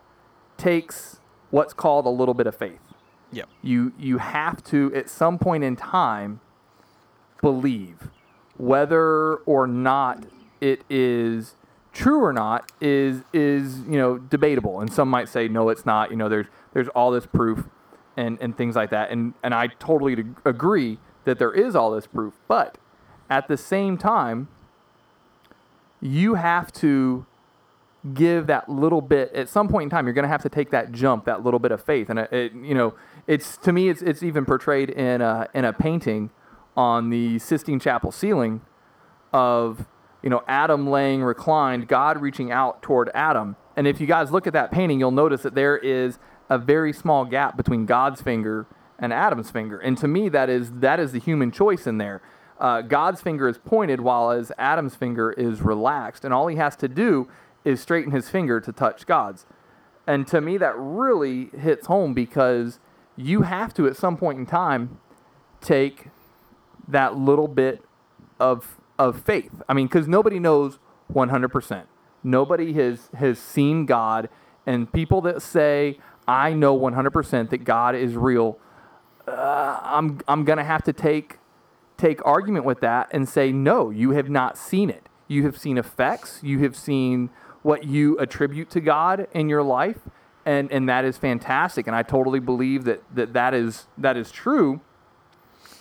takes what's called a little bit of faith. Yep. You you have to at some point in time believe. Whether or not it is true or not is is you know debatable. And some might say no it's not. You know there's there's all this proof and and things like that. And and I totally agree that there is all this proof. But at the same time you have to give that little bit at some point in time you're going to have to take that jump that little bit of faith. And it, it you know it's to me it's it's even portrayed in a in a painting on the Sistine Chapel ceiling of you know Adam laying reclined God reaching out toward Adam. And if you guys look at that painting you'll notice that there is a very small gap between God's finger and Adam's finger. And to me that is that is the human choice in there uh, God's finger is pointed while as Adam's finger is relaxed and all he has to do is straighten his finger to touch God's and to me that really hits home because you have to at some point in time take that little bit of of faith. I mean, because nobody knows 100%. Nobody has has seen God, and people that say I know 100% that God is real, uh, I'm I'm gonna have to take take argument with that and say no, you have not seen it. You have seen effects. You have seen what you attribute to God in your life, and and that is fantastic. And I totally believe that that that is that is true.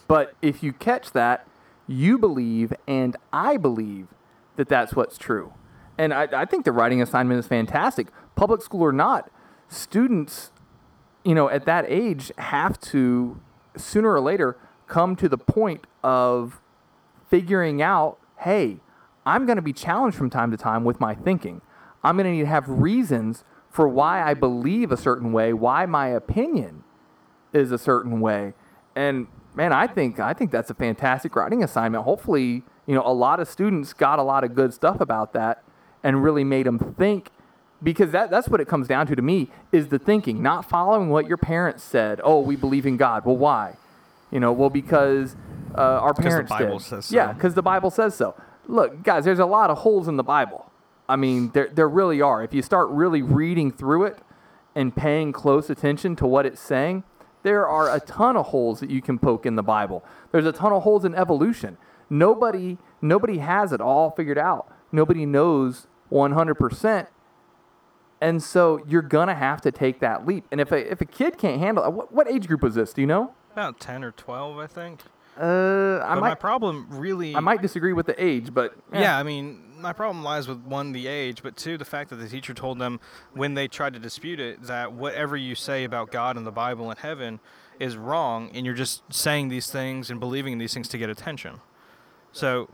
But if you catch that, you believe, and I believe that that's what's true. And I, I think the writing assignment is fantastic. Public school or not, students, you know, at that age have to, sooner or later, come to the point of figuring out hey, I'm going to be challenged from time to time with my thinking. I'm going to need to have reasons for why I believe a certain way, why my opinion is a certain way. And man, I think I think that's a fantastic writing assignment. Hopefully, you know, a lot of students got a lot of good stuff about that and really made them think because that, that's what it comes down to to me is the thinking, not following what your parents said. Oh, we believe in God. Well, why? You know, well because uh, our the parents Bible did. says so. Yeah, because the Bible says so. Look, guys, there's a lot of holes in the Bible. I mean, there there really are. If you start really reading through it and paying close attention to what it's saying, there are a ton of holes that you can poke in the Bible. There's a ton of holes in evolution. Nobody nobody has it all figured out. Nobody knows 100%. And so you're going to have to take that leap. And if a, if a kid can't handle it, what, what age group was this? Do you know? About 10 or 12, I think. Uh, I But my problem really. I might disagree with the age, but eh. Yeah, I mean, my problem lies with one, the age, but two, the fact that the teacher told them when they tried to dispute it that whatever you say about God and the Bible and heaven is wrong, and you're just saying these things and believing in these things to get attention. So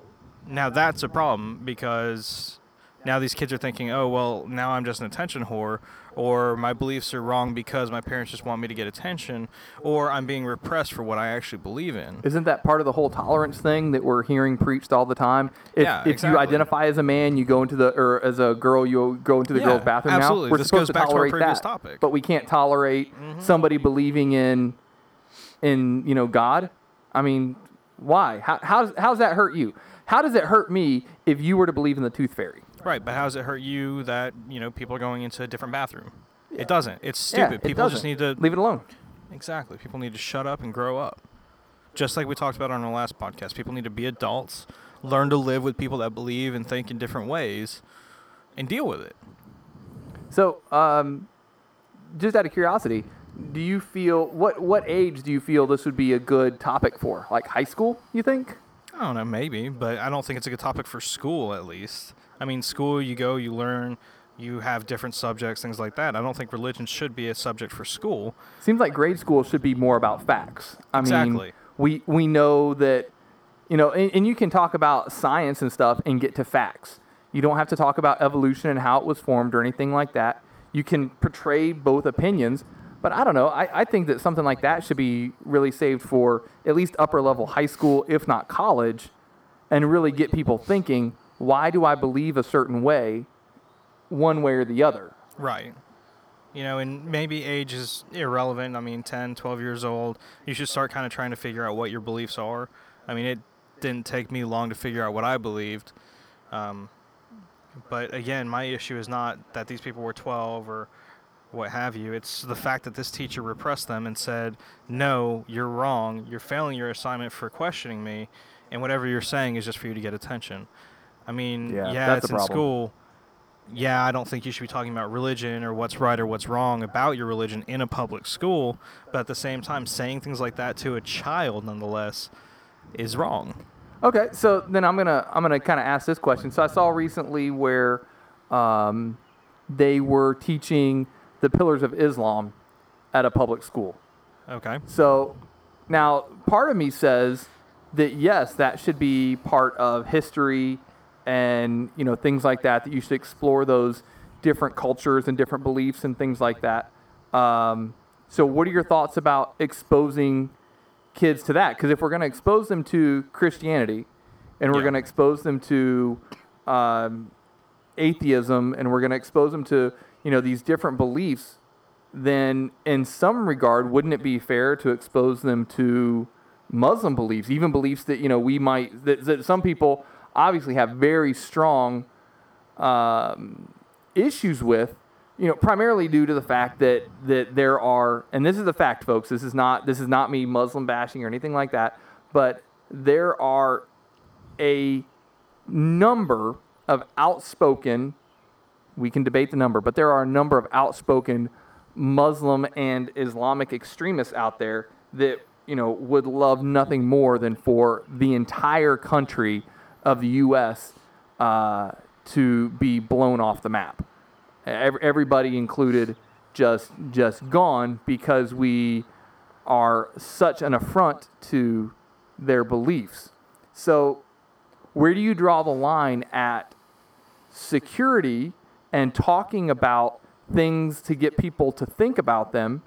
now that's a problem because now these kids are thinking, oh, well, now I'm just an attention whore, or my beliefs are wrong because my parents just want me to get attention, or I'm being repressed for what I actually believe in. Isn't that part of the whole tolerance thing that we're hearing preached all the time? If, Yeah, if you identify as a man, you go into the or as a girl, you go into the Yeah, girls' bathroom absolutely. now. We're This supposed goes to back to our tolerate previous that, topic. Mm-hmm. but we can't tolerate somebody believing in in you know God. I mean, why? How how's how's that hurt you? How does it hurt me if you were to believe in the tooth fairy? Right, but how does it hurt you that you know people are going into a different bathroom? It doesn't. It's Yeah, stupid. it people just doesn't. need to leave it alone. exactly. People need to shut up and grow up. Just like we talked about on our last podcast, people need to be adults, learn to live with people that believe and think in different ways, and deal with it. So, um, just out of curiosity, do you feel what what age do you feel this would be a good topic for? Like high school, you think? I don't know, maybe, but I don't think it's a good topic for school, at least. I mean, school, you go, you learn, you have different subjects, things like that. I don't think religion should be a subject for school. Seems like grade school should be more about facts. I Exactly. mean, we we know that, you know, and, and you can talk about science and stuff and get to facts. You don't have to talk about evolution and how it was formed or anything like that. You can portray both opinions, but I don't know. I, I think that something like that should be really saved for at least upper level high school, if not college, and really get people thinking, why do I believe a certain way, one way or the other? Right. You know, and maybe age is irrelevant. I mean, 10, 12 years old, you should start kind of trying to figure out what your beliefs are. I mean, it didn't take me long to figure out what I believed. Um, but again, my issue is not that these people were 12 or what have you. It's the fact that this teacher repressed them and said, no, you're wrong. You're failing your assignment for questioning me. And whatever you're saying is just for you to get attention. I mean, Yeah, yeah, it's in problem. school yeah, I don't think you should be talking about religion or what's right or what's wrong about your religion in a public school. But at the same time, saying things like that to a child, nonetheless, is wrong. Okay, so then I'm gonna I'm gonna kind of ask this question. So I saw recently where um, they were teaching the pillars of Islam at a public school. Okay. So now part of me says that yes, that should be part of history and you know things like that. That you should explore those different cultures and different beliefs and things like that. Um, so what are your thoughts about exposing kids to that? Because if we're going to expose them to Christianity, and we're Yeah. going to expose them to um, atheism, and we're going to expose them to you know these different beliefs, then in some regard, wouldn't it be fair to expose them to Muslim beliefs, even beliefs that you know we might that, that some people obviously have very strong um, issues with, you know, primarily due to the fact that that there are, and this is a fact, folks. This is not this is not me Muslim bashing or anything like that, but there are a number of outspoken. We can debate the number, but there are a number of outspoken Muslim and Islamic extremists out there that you know would love nothing more than for the entire country of the U.S. Uh, to be blown off the map. Ev- Everybody included, just just gone because we are such an affront to their beliefs. So, where do you draw the line at security and talking about things to get people to think about them?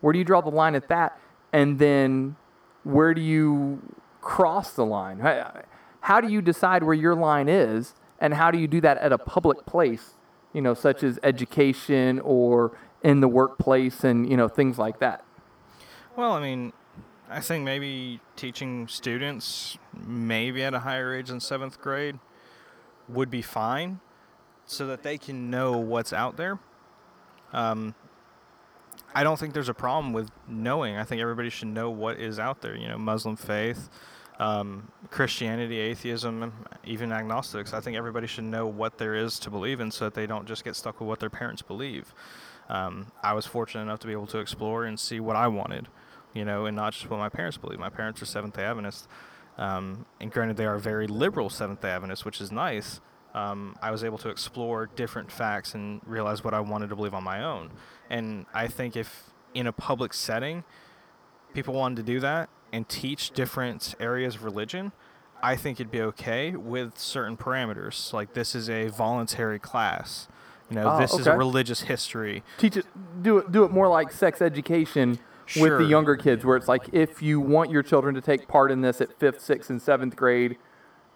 Where do you draw the line at that? And then where do you cross the line? How- How do you decide where your line is? And how do you do that at a public place, you know, such as education or in the workplace and, you know, things like that? Well, I mean, I think maybe teaching students, maybe at a higher age than seventh grade, would be fine so that they can know what's out there. Um, I don't think there's a problem with knowing. I think everybody should know what is out there. You know, Muslim faith, um, Christianity, atheism, even agnostics. I think everybody should know what there is to believe in so that they don't just get stuck with what their parents believe. Um, I was fortunate enough to be able to explore and see what I wanted, you know, and not just what my parents believe. My parents are Seventh day Adventists. Um, and granted, they are very liberal Seventh day Adventists, which is nice. Um, I was able to explore different facts and realize what I wanted to believe on my own. And I think if in a public setting, people wanted to do that and teach different areas of religion, I think it'd be okay with certain parameters. Like this is a voluntary class. You know, Oh, this is a religious history. teach it do it do it more like sex education with the younger kids where it's like if you want your children to take part in this at fifth sixth and seventh grade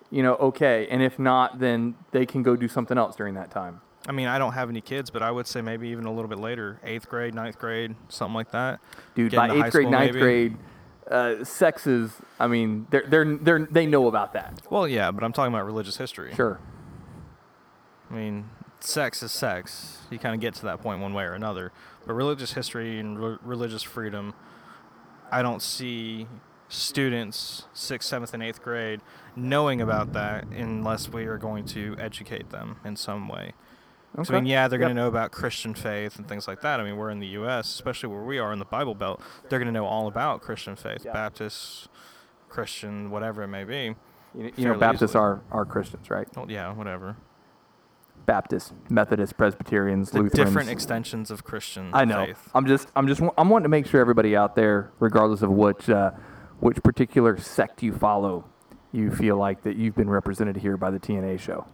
you know okay and if not then they can go do something else during that time I mean, I don't have any kids, but I would say maybe even a little bit later, eighth grade, ninth grade, something like that. dude Get by eighth grade ninth maybe. grade uh, sex. I mean, they're they're they're they know about that. Well, yeah, but I'm talking about religious history. Sure. I mean, sex is sex. You kind of get to that point one way or another. But religious history and re- religious freedom, I don't see students, sixth, seventh, and eighth grade, knowing about that unless we are going to educate them in some way. So, I mean, yeah, they're going to know about Christian faith and things like that. I mean, we're in the U.S., especially where we are in the Bible Belt. They're going to know all about Christian faith, Yeah. Baptist, Christian, whatever it may be. You, know- you know, Baptists easily. are are Christians, right? Well, yeah, whatever. Baptists, Methodists, Presbyterians, The Lutherans. different extensions of Christian I know. faith. I'm just, I'm just, I'm wanting to make sure everybody out there, regardless of which, uh, which particular sect you follow, you feel like that you've been represented here by the TNA show.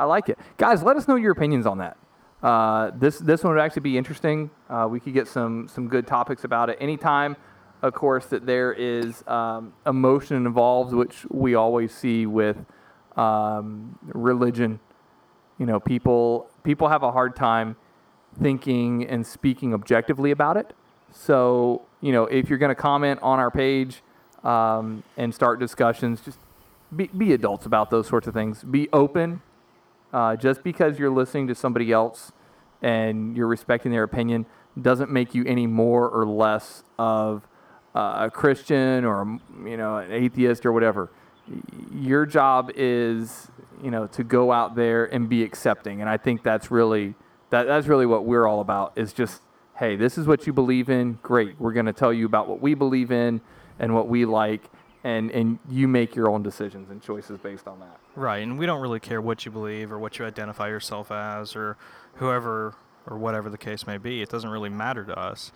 I like it, guys. Let us know your opinions on that. Uh, this this one would actually be interesting. Uh, we could get some some good topics about it. Anytime, of course, that there is um, emotion involved, which we always see with um, religion. You know, people people have a hard time thinking and speaking objectively about it. So, you know, if you're going to comment on our page um, and start discussions, just be, be adults about those sorts of things. Be open. Uh, just because you're listening to somebody else and you're respecting their opinion doesn't make you any more or less of uh, a Christian or you know an atheist or whatever. Your job is you know to go out there and be accepting, and I think that's really that that's really what we're all about. Is just hey, this is what you believe in. Great, we're going to tell you about what we believe in and what we like, and and you make your own decisions and choices based on that. Right, and we don't really care what you believe or what you identify yourself as or whoever or whatever the case may be. It doesn't really matter to us.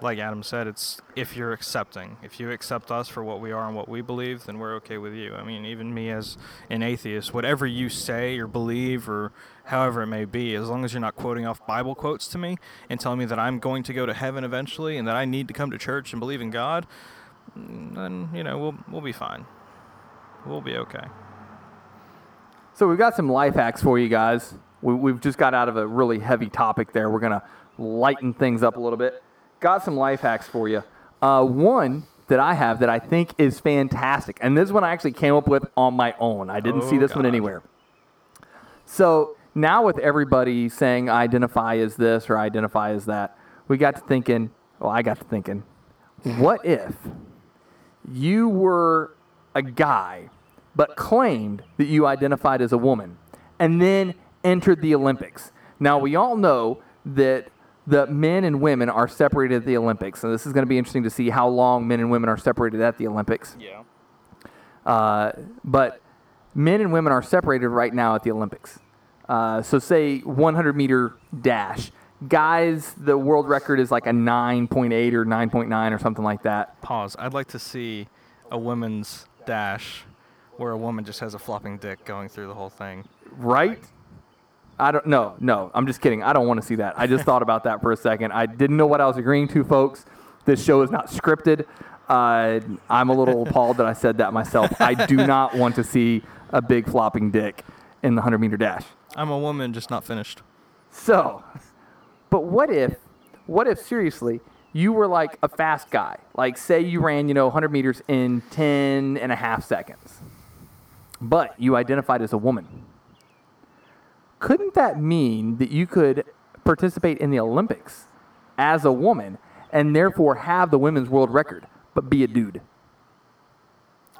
Like Adam said, it's if you're accepting. If you accept us for what we are and what we believe, then we're okay with you. I mean, even me as an atheist, whatever you say or believe or however it may be, as long as you're not quoting off Bible quotes to me and telling me that I'm going to go to heaven eventually and that I need to come to church and believe in God, then, you know, we'll we'll be fine. We'll be okay. So we've got some life hacks for you guys. We, we've just got out of a really heavy topic there. We're gonna lighten things up a little bit. Got some life hacks for you. Uh, one that I have that I think is fantastic, and this one I actually came up with on my own. I didn't see Oh, this one anywhere. So now with everybody saying I identify as this or I identify as that, we got to thinking. Well, I got to thinking, what if you were a guy but claimed that you identified as a woman and then entered the Olympics. Now, we all know that the men and women are separated at the Olympics. And this is going to be interesting to see how long men and women are separated at the Olympics. Yeah. Uh, but men and women are separated right now at the Olympics. Uh, so, say 100 meter dash. Guys, the world record is like a 9.8 or 9.9 or something like that. Pause. I'd like to see a women's dash where a woman just has a flopping dick going through the whole thing. right? I don't no, no. I'm just kidding. I don't want to see that. I just thought about that for a second. I didn't know what I was agreeing to, folks. This show is not scripted. Uh, I'm a little appalled that I said that myself. I do not want to see a big flopping dick in the 100 meter dash. I'm a woman, just not finished. So, but what if, what if seriously, you were like a fast guy? Like, say you ran, you know, 100 meters in 10 and a half seconds, but you identified as a woman. Couldn't that mean that you could participate in the Olympics as a woman and therefore have the women's world record, but be a dude?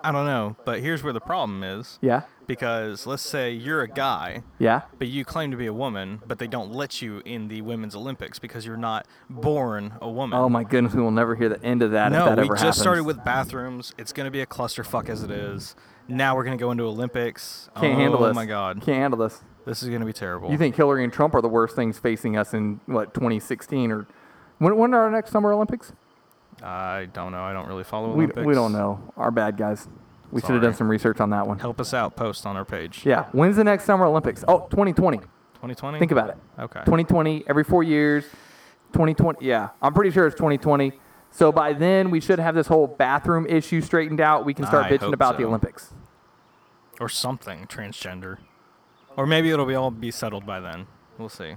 I don't know, but here's where the problem is. Yeah? Because let's say you're a guy, Yeah? but you claim to be a woman, but they don't let you in the women's Olympics because you're not born a woman. Oh my goodness, we will never hear the end of that if that ever happens. no, that we ever just happens. started with bathrooms. It's going to be a clusterfuck as it is. Now we're going to go into Olympics. Can't oh handle this. Oh my god. Can't handle this. This is going to be terrible. You think Hillary and Trump are the worst things facing us in what 2016 or when, when are our next Summer Olympics? I don't know. I don't really follow We, Olympics. we don't know. Our bad guys. We should have done some research on that one. Help us out. Post on our page. Yeah. When's the next Summer Olympics? Oh, 2020. 2020. Think about it. Okay. 2020 every four years. 2020. Yeah, I'm pretty sure it's 2020. So by then we should have this whole bathroom issue straightened out. We can start I bitching about the. Olympics. Or something transgender. Or maybe it'll be all be settled by then. We'll see.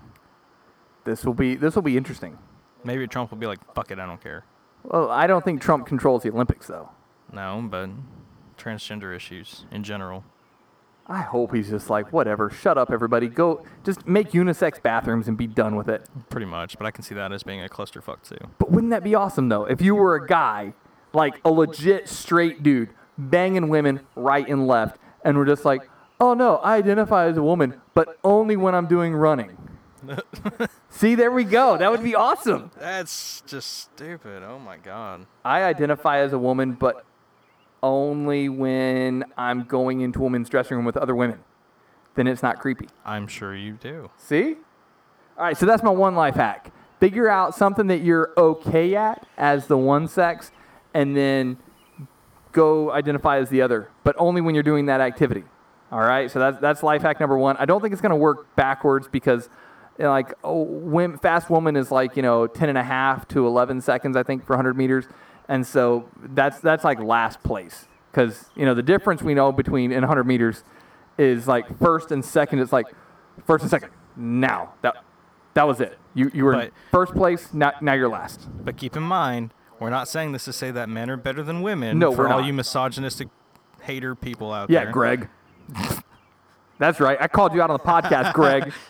This will be this will be interesting. Maybe Trump will be like, "Fuck it, I don't care." Well, I don't think Trump controls the Olympics, though. No, but transgender issues in general. I hope he's just like, whatever, shut up, everybody. Go, just make unisex bathrooms and be done with it. Pretty much, but I can see that as being a clusterfuck too. But wouldn't that be awesome, though? If you were a guy, like a legit straight dude, banging women right and left, and we're just like, oh no, I identify as a woman, but only when I'm doing running. See, there we go. That would be awesome. That's just stupid. Oh my god. I identify as a woman, but only when I'm going into a women's dressing room with other women. Then it's not creepy. I'm sure you do. See? All right, so that's my one life hack. Figure out something that you're okay at as the one sex, and then go identify as the other, but only when you're doing that activity. All right, so that's, that's life hack number one. I don't think it's going to work backwards because, you know, like, oh, fast woman is like, you know, 10 and a half to 11 seconds, I think, for 100 meters. And so that's, that's like last place because, you know, the difference we know between in 100 meters is like first and second. It's like first and second. Now that that was it. You you were But- first place. Now now you're last. But keep in mind, we're not saying this to say that men are better than women. No, for all not. you misogynistic hater people out Yeah, there. Yeah, Greg. That's right. I called you out on the podcast, Greg.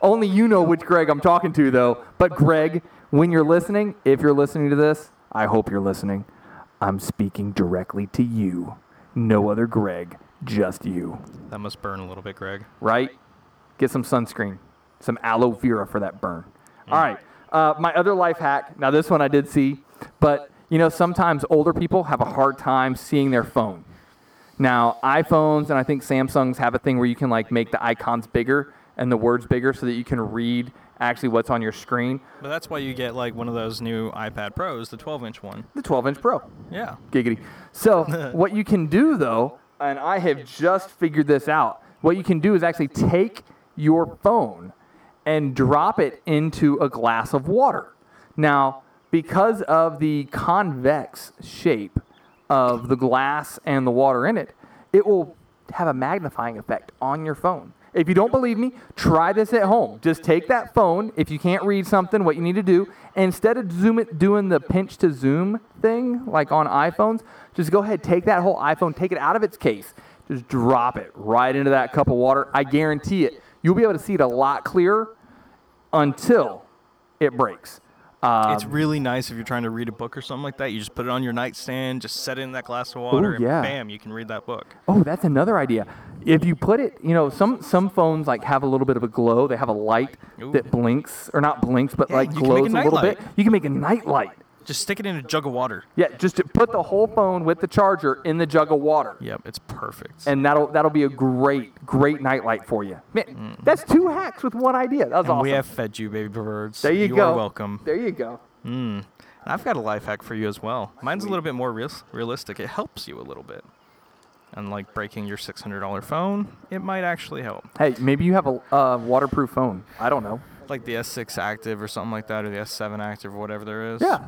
Only you know which Greg I'm talking to, though. But Greg, when you're listening, if you're listening to this, I hope you're listening. I'm speaking directly to you. No other Greg, just you. That must burn a little bit, Greg. right? Get some sunscreen, some aloe vera for that burn. All right. Uh, my other life hack. Now, this one I did see, but you know, sometimes older people have a hard time seeing their phone. Now, iPhones and I think Samsungs have a thing where you can like make the icons bigger and the words bigger so that you can read actually what's on your screen. But that's why you get like one of those new iPad Pros, the 12-inch one. The 12 inch Pro. Yeah. Giggity. So, what you can do though, and I have just figured this out, what you can do is actually take your phone and drop it into a glass of water. Now, because of the convex shape of the glass and the water in it, it will have a magnifying effect on your phone. If you don't believe me, try this at home. Just take that phone. If you can't read something, what you need to do, instead of zoom it, doing the pinch to zoom thing like on iPhones, just go ahead, take that whole iPhone, take it out of its case, just drop it right into that cup of water. I guarantee it. You'll be able to see it a lot clearer until it breaks. Um, it's really nice if you're trying to read a book or something like that. You just put it on your nightstand, just set it in that glass of water, yeah. and bam, you can read that book. Oh, that's another idea. If you put it, you know, some some phones like have a little bit of a glow. They have a light Ooh. that blinks, or not blinks, but Yeah, like you can make glows a a, little nightlight. bit. You can make a night light. Just stick it in a jug of water. Yeah, just to put the whole phone with the charger in the jug of water, Yep, it's perfect. and that'll that'll be a great great night light for you. Man, that's two hacks with one idea. That was Mm. And awesome. we have fed you, baby birds. there you, you go. are welcome. There you go. Mm. I've got a life hack for you as well. Mine's a little bit more real- realistic. It helps you a little bit. Unlike breaking your $600 phone, it might actually help. Hey, maybe you have a uh, waterproof phone. I don't know. Like the S6 Active or something like that, or the S7 Active or whatever there is. Yeah.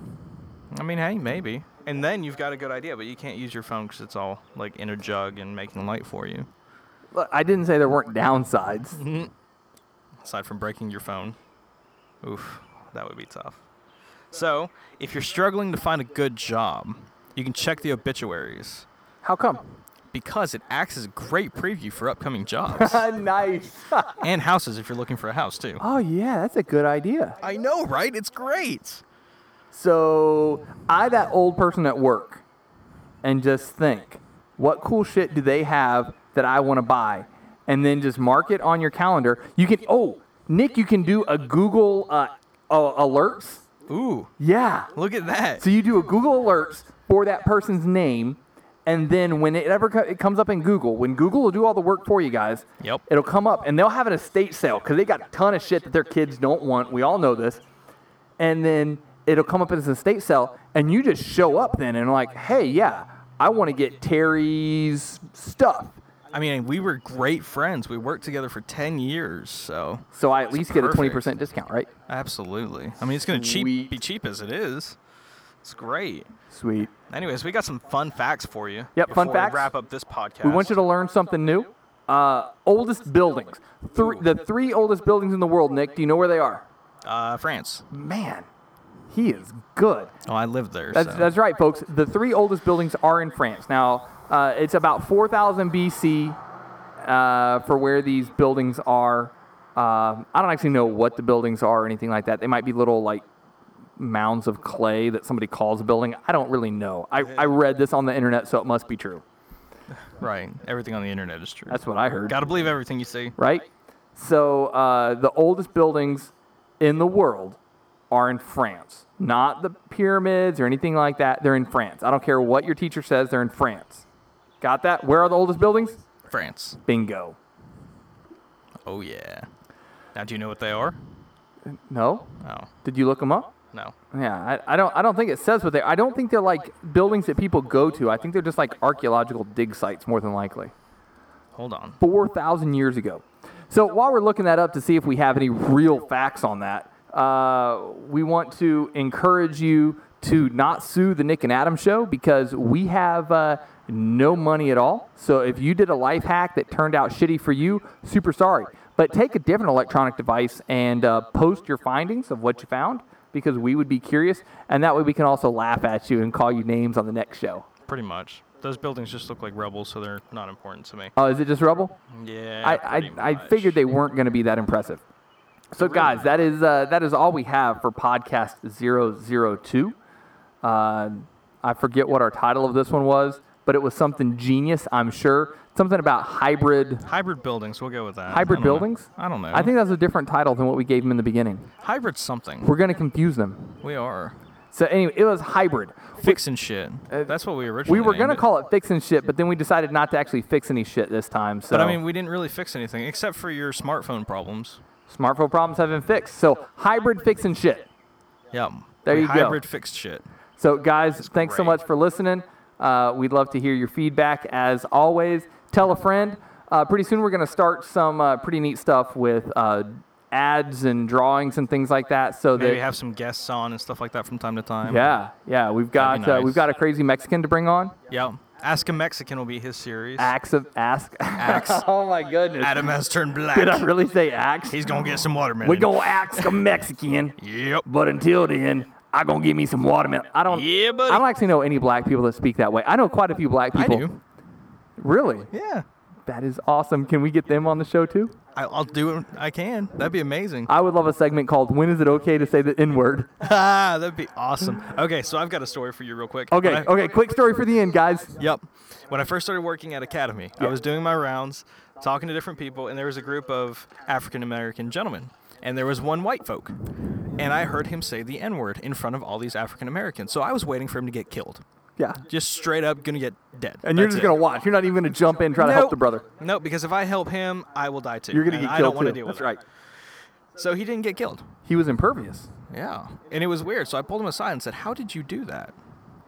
I mean, hey, maybe. And then you've got a good idea, but you can't use your phone because it's all like in a jug and making light for you. Look, I didn't say there weren't downsides. Mm-hmm. Aside from breaking your phone. Oof, that would be tough. So, if you're struggling to find a good job, you can check the obituaries How come? because it acts as a great preview for upcoming jobs nice. and houses if you're looking for a house too. oh yeah, that's a good idea. I know, right? It's great. So I that old person at work and just think, what cool shit do they have that I want to buy? And then just mark it on your calendar. You can oh, Nick, you can do a Google uh, uh, alerts. Ooh, Yeah. look at that. So you do a Google alerts for that person's name, and then when it ever co- it comes up in Google, when Google will do all the work for you guys, Yep. it'll come up, and they'll have an estate sale because they got a ton of shit that their kids don't want. We all know this, and then it'll come up as an estate sale, and you just show up then and like, hey, yeah, I want to get Terry's stuff, I mean, we were great friends. We worked together for 10 years, so so I at least get a twenty percent discount, right? absolutely. I mean, it's going to cheap be cheap as it is. It's great. Sweet. Anyways, we got some fun facts for you. Yep, fun facts. We wrap up this podcast. We want you to learn something new. Uh, oldest buildings, three, the three oldest buildings in the world. Nick, do you know where they are? uh, France. Man, He is good. Oh, I lived there. That's, so. that's right, folks. The three oldest buildings are in France. Now, uh, it's about 4,000 BC uh, for where these buildings are. Um I don't actually know what the buildings are or anything like that. They might be little, like, mounds of clay that somebody calls a building. I don't really know. I, I read this on the internet, so it must be true. right. Everything on the internet is true. That's what I heard. Got to believe everything you see. right? So uh, the oldest buildings in the world are in France, not the pyramids or anything like that. They're in France. I don't care what your teacher says, they're in France. Got that? Where are the oldest buildings? France. Bingo. Oh yeah. Now, do you know what they are? No? Oh Did you look them up? no. Yeah, I, I don't. I don't think it says what they. I don't think they're like buildings that people go to. I think they're just like archaeological dig sites, more than likely. Hold on. 4,000 years ago. So while we're looking that up to see if we have any real facts on that, uh, we want to encourage you to not sue the Nick and Adam show because we have uh, no money at all. So if you did a life hack that turned out shitty for you, super sorry. But take a different electronic device and uh, post your findings of what you found because we would be curious. And that way we can also laugh at you and call you names on the next show. Pretty much. Those buildings just look like rubble, so they're not important to me. Oh, is it just rubble? Yeah. I, I, I figured they weren't going to be that impressive. So, guys, that is uh, that is all we have for podcast 002. Uh, I forget what our title of this one was, but it was something genius, I'm sure. Something about hybrid Hybrid buildings. We'll go with that. hybrid I don't know. buildings. I don't know. I think that's a different title than what we gave them in the beginning. hybrid something. We're going to confuse them. We are So, anyway, it was hybrid. fixing shit. That's what we originally. Uh, We were going to named it. call it fixing shit, but then we decided not to actually fix any shit this time. So, But I mean, we didn't really fix anything except for your smartphone problems. Smartphone problems have been fixed. So, hybrid fixing shit. Yep. There We you go. hybrid fixed shit. So, guys, thanks so much for listening. Uh, we'd love to hear your feedback as always. Tell a friend. Uh, pretty soon, we're going to start some uh, pretty neat stuff with uh, ads and drawings and things like that. So Maybe that have some guests on and stuff like that from time to time. yeah, yeah, we've got uh, we've got a crazy Mexican to bring on. Yep. Ask a Mexican will be his series. Axe of ask. Axe. oh my goodness! Adam has turned black. Did I really say axe? He's gonna get some watermelon. we gonna axe a Mexican. Yep. But until then, I gonna give me some watermelon. I don't. Yeah, buddy. I don't actually know any black people that speak that way. I know quite a few black I people. do. Really? Yeah. That is awesome. Can we get them on the show too? I, I'll do it. I can. That'd be amazing. I would love a segment called "When is it okay to say the N word?" Ah, that'd be awesome. Okay, so I've got a story for you real quick. Okay, I- okay. Quick story for the end, guys. Yep. When I first started working at Academy, I was doing my rounds, talking to different people, and there was a group of African American gentlemen, and there was one white folk, and I heard him say the N word in front of all these African Americans. So I was waiting for him to get killed, Yeah. just straight up gonna get dead. And you're That's just it. gonna watch. You're not even gonna jump in try to help Nope. the brother. No, because if I help him, I will die too. You're gonna and get I don't want too. to deal with That's it. right. So he didn't get killed. He was impervious. Yeah. And it was weird. So I pulled him aside and said, How did you do that?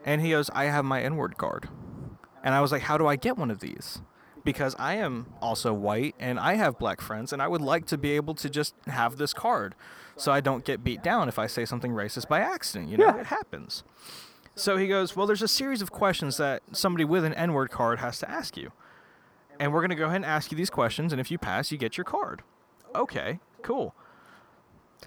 And he goes, I have my N word card. And I was like, How do I get one of these? Because I am also white and I have black friends and I would like to be able to just have this card so I don't get beat down if I say something racist by accident. You know, Yeah. it happens. So he goes, Well, there's a series of questions that somebody with an N word card has to ask you. And we're going to go ahead and ask you these questions. And if you pass, you get your card. Okay, cool.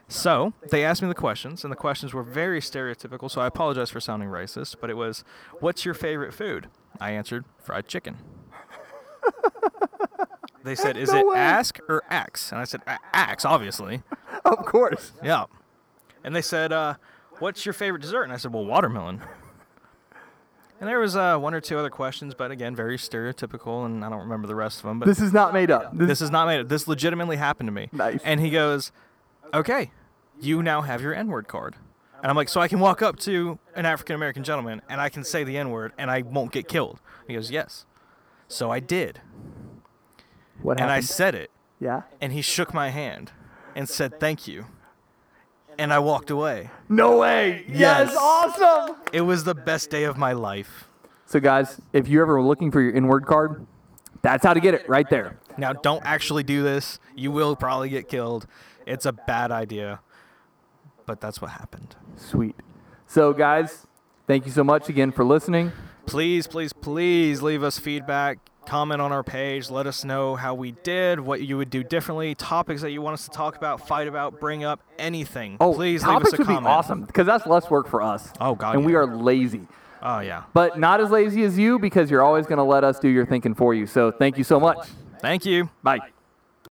So they asked me the questions, and the questions were very stereotypical. So I apologize for sounding racist, but it was, "What's your favorite food?" I answered, "Fried chicken." they said, "Is No it way. ask or axe?" And I said, "A- "Axe, obviously." Of course. Yeah. And they said, uh, "What's your favorite dessert?" And I said, "Well, watermelon." And there was uh, one or two other questions, but again, very stereotypical, and I don't remember the rest of them. But This is not made up. This, this is not made up. This legitimately happened to me. Nice. And he goes, "Okay, you now have your N-word card." And I'm like, "So I can walk up to an African American gentleman and I can say the N-word and I won't get killed?" He goes, "Yes." So I did, what Happened? and I said it, yeah. and he shook my hand and said, "Thank you." And I walked away. No way. Yes. Yes. Awesome. It was the best day of my life. So, guys, if you're ever looking for your N-word card, that's how to get it right there. Now, don't actually do this. You will probably get killed. It's a bad idea. But that's what happened. Sweet. So, guys, thank you so much again for listening. Please, please, please leave us feedback, comment on our page. Let us know how we did, what you would do differently, topics that you want us to talk about, fight about, bring up, anything. Oh, please leave topics us a would comment. be awesome because that's less work for us. Oh, God, and we are lazy, Oh yeah. but not as lazy as you because you're always going to let us do your thinking for you. So thank you so much. Thank you. Bye.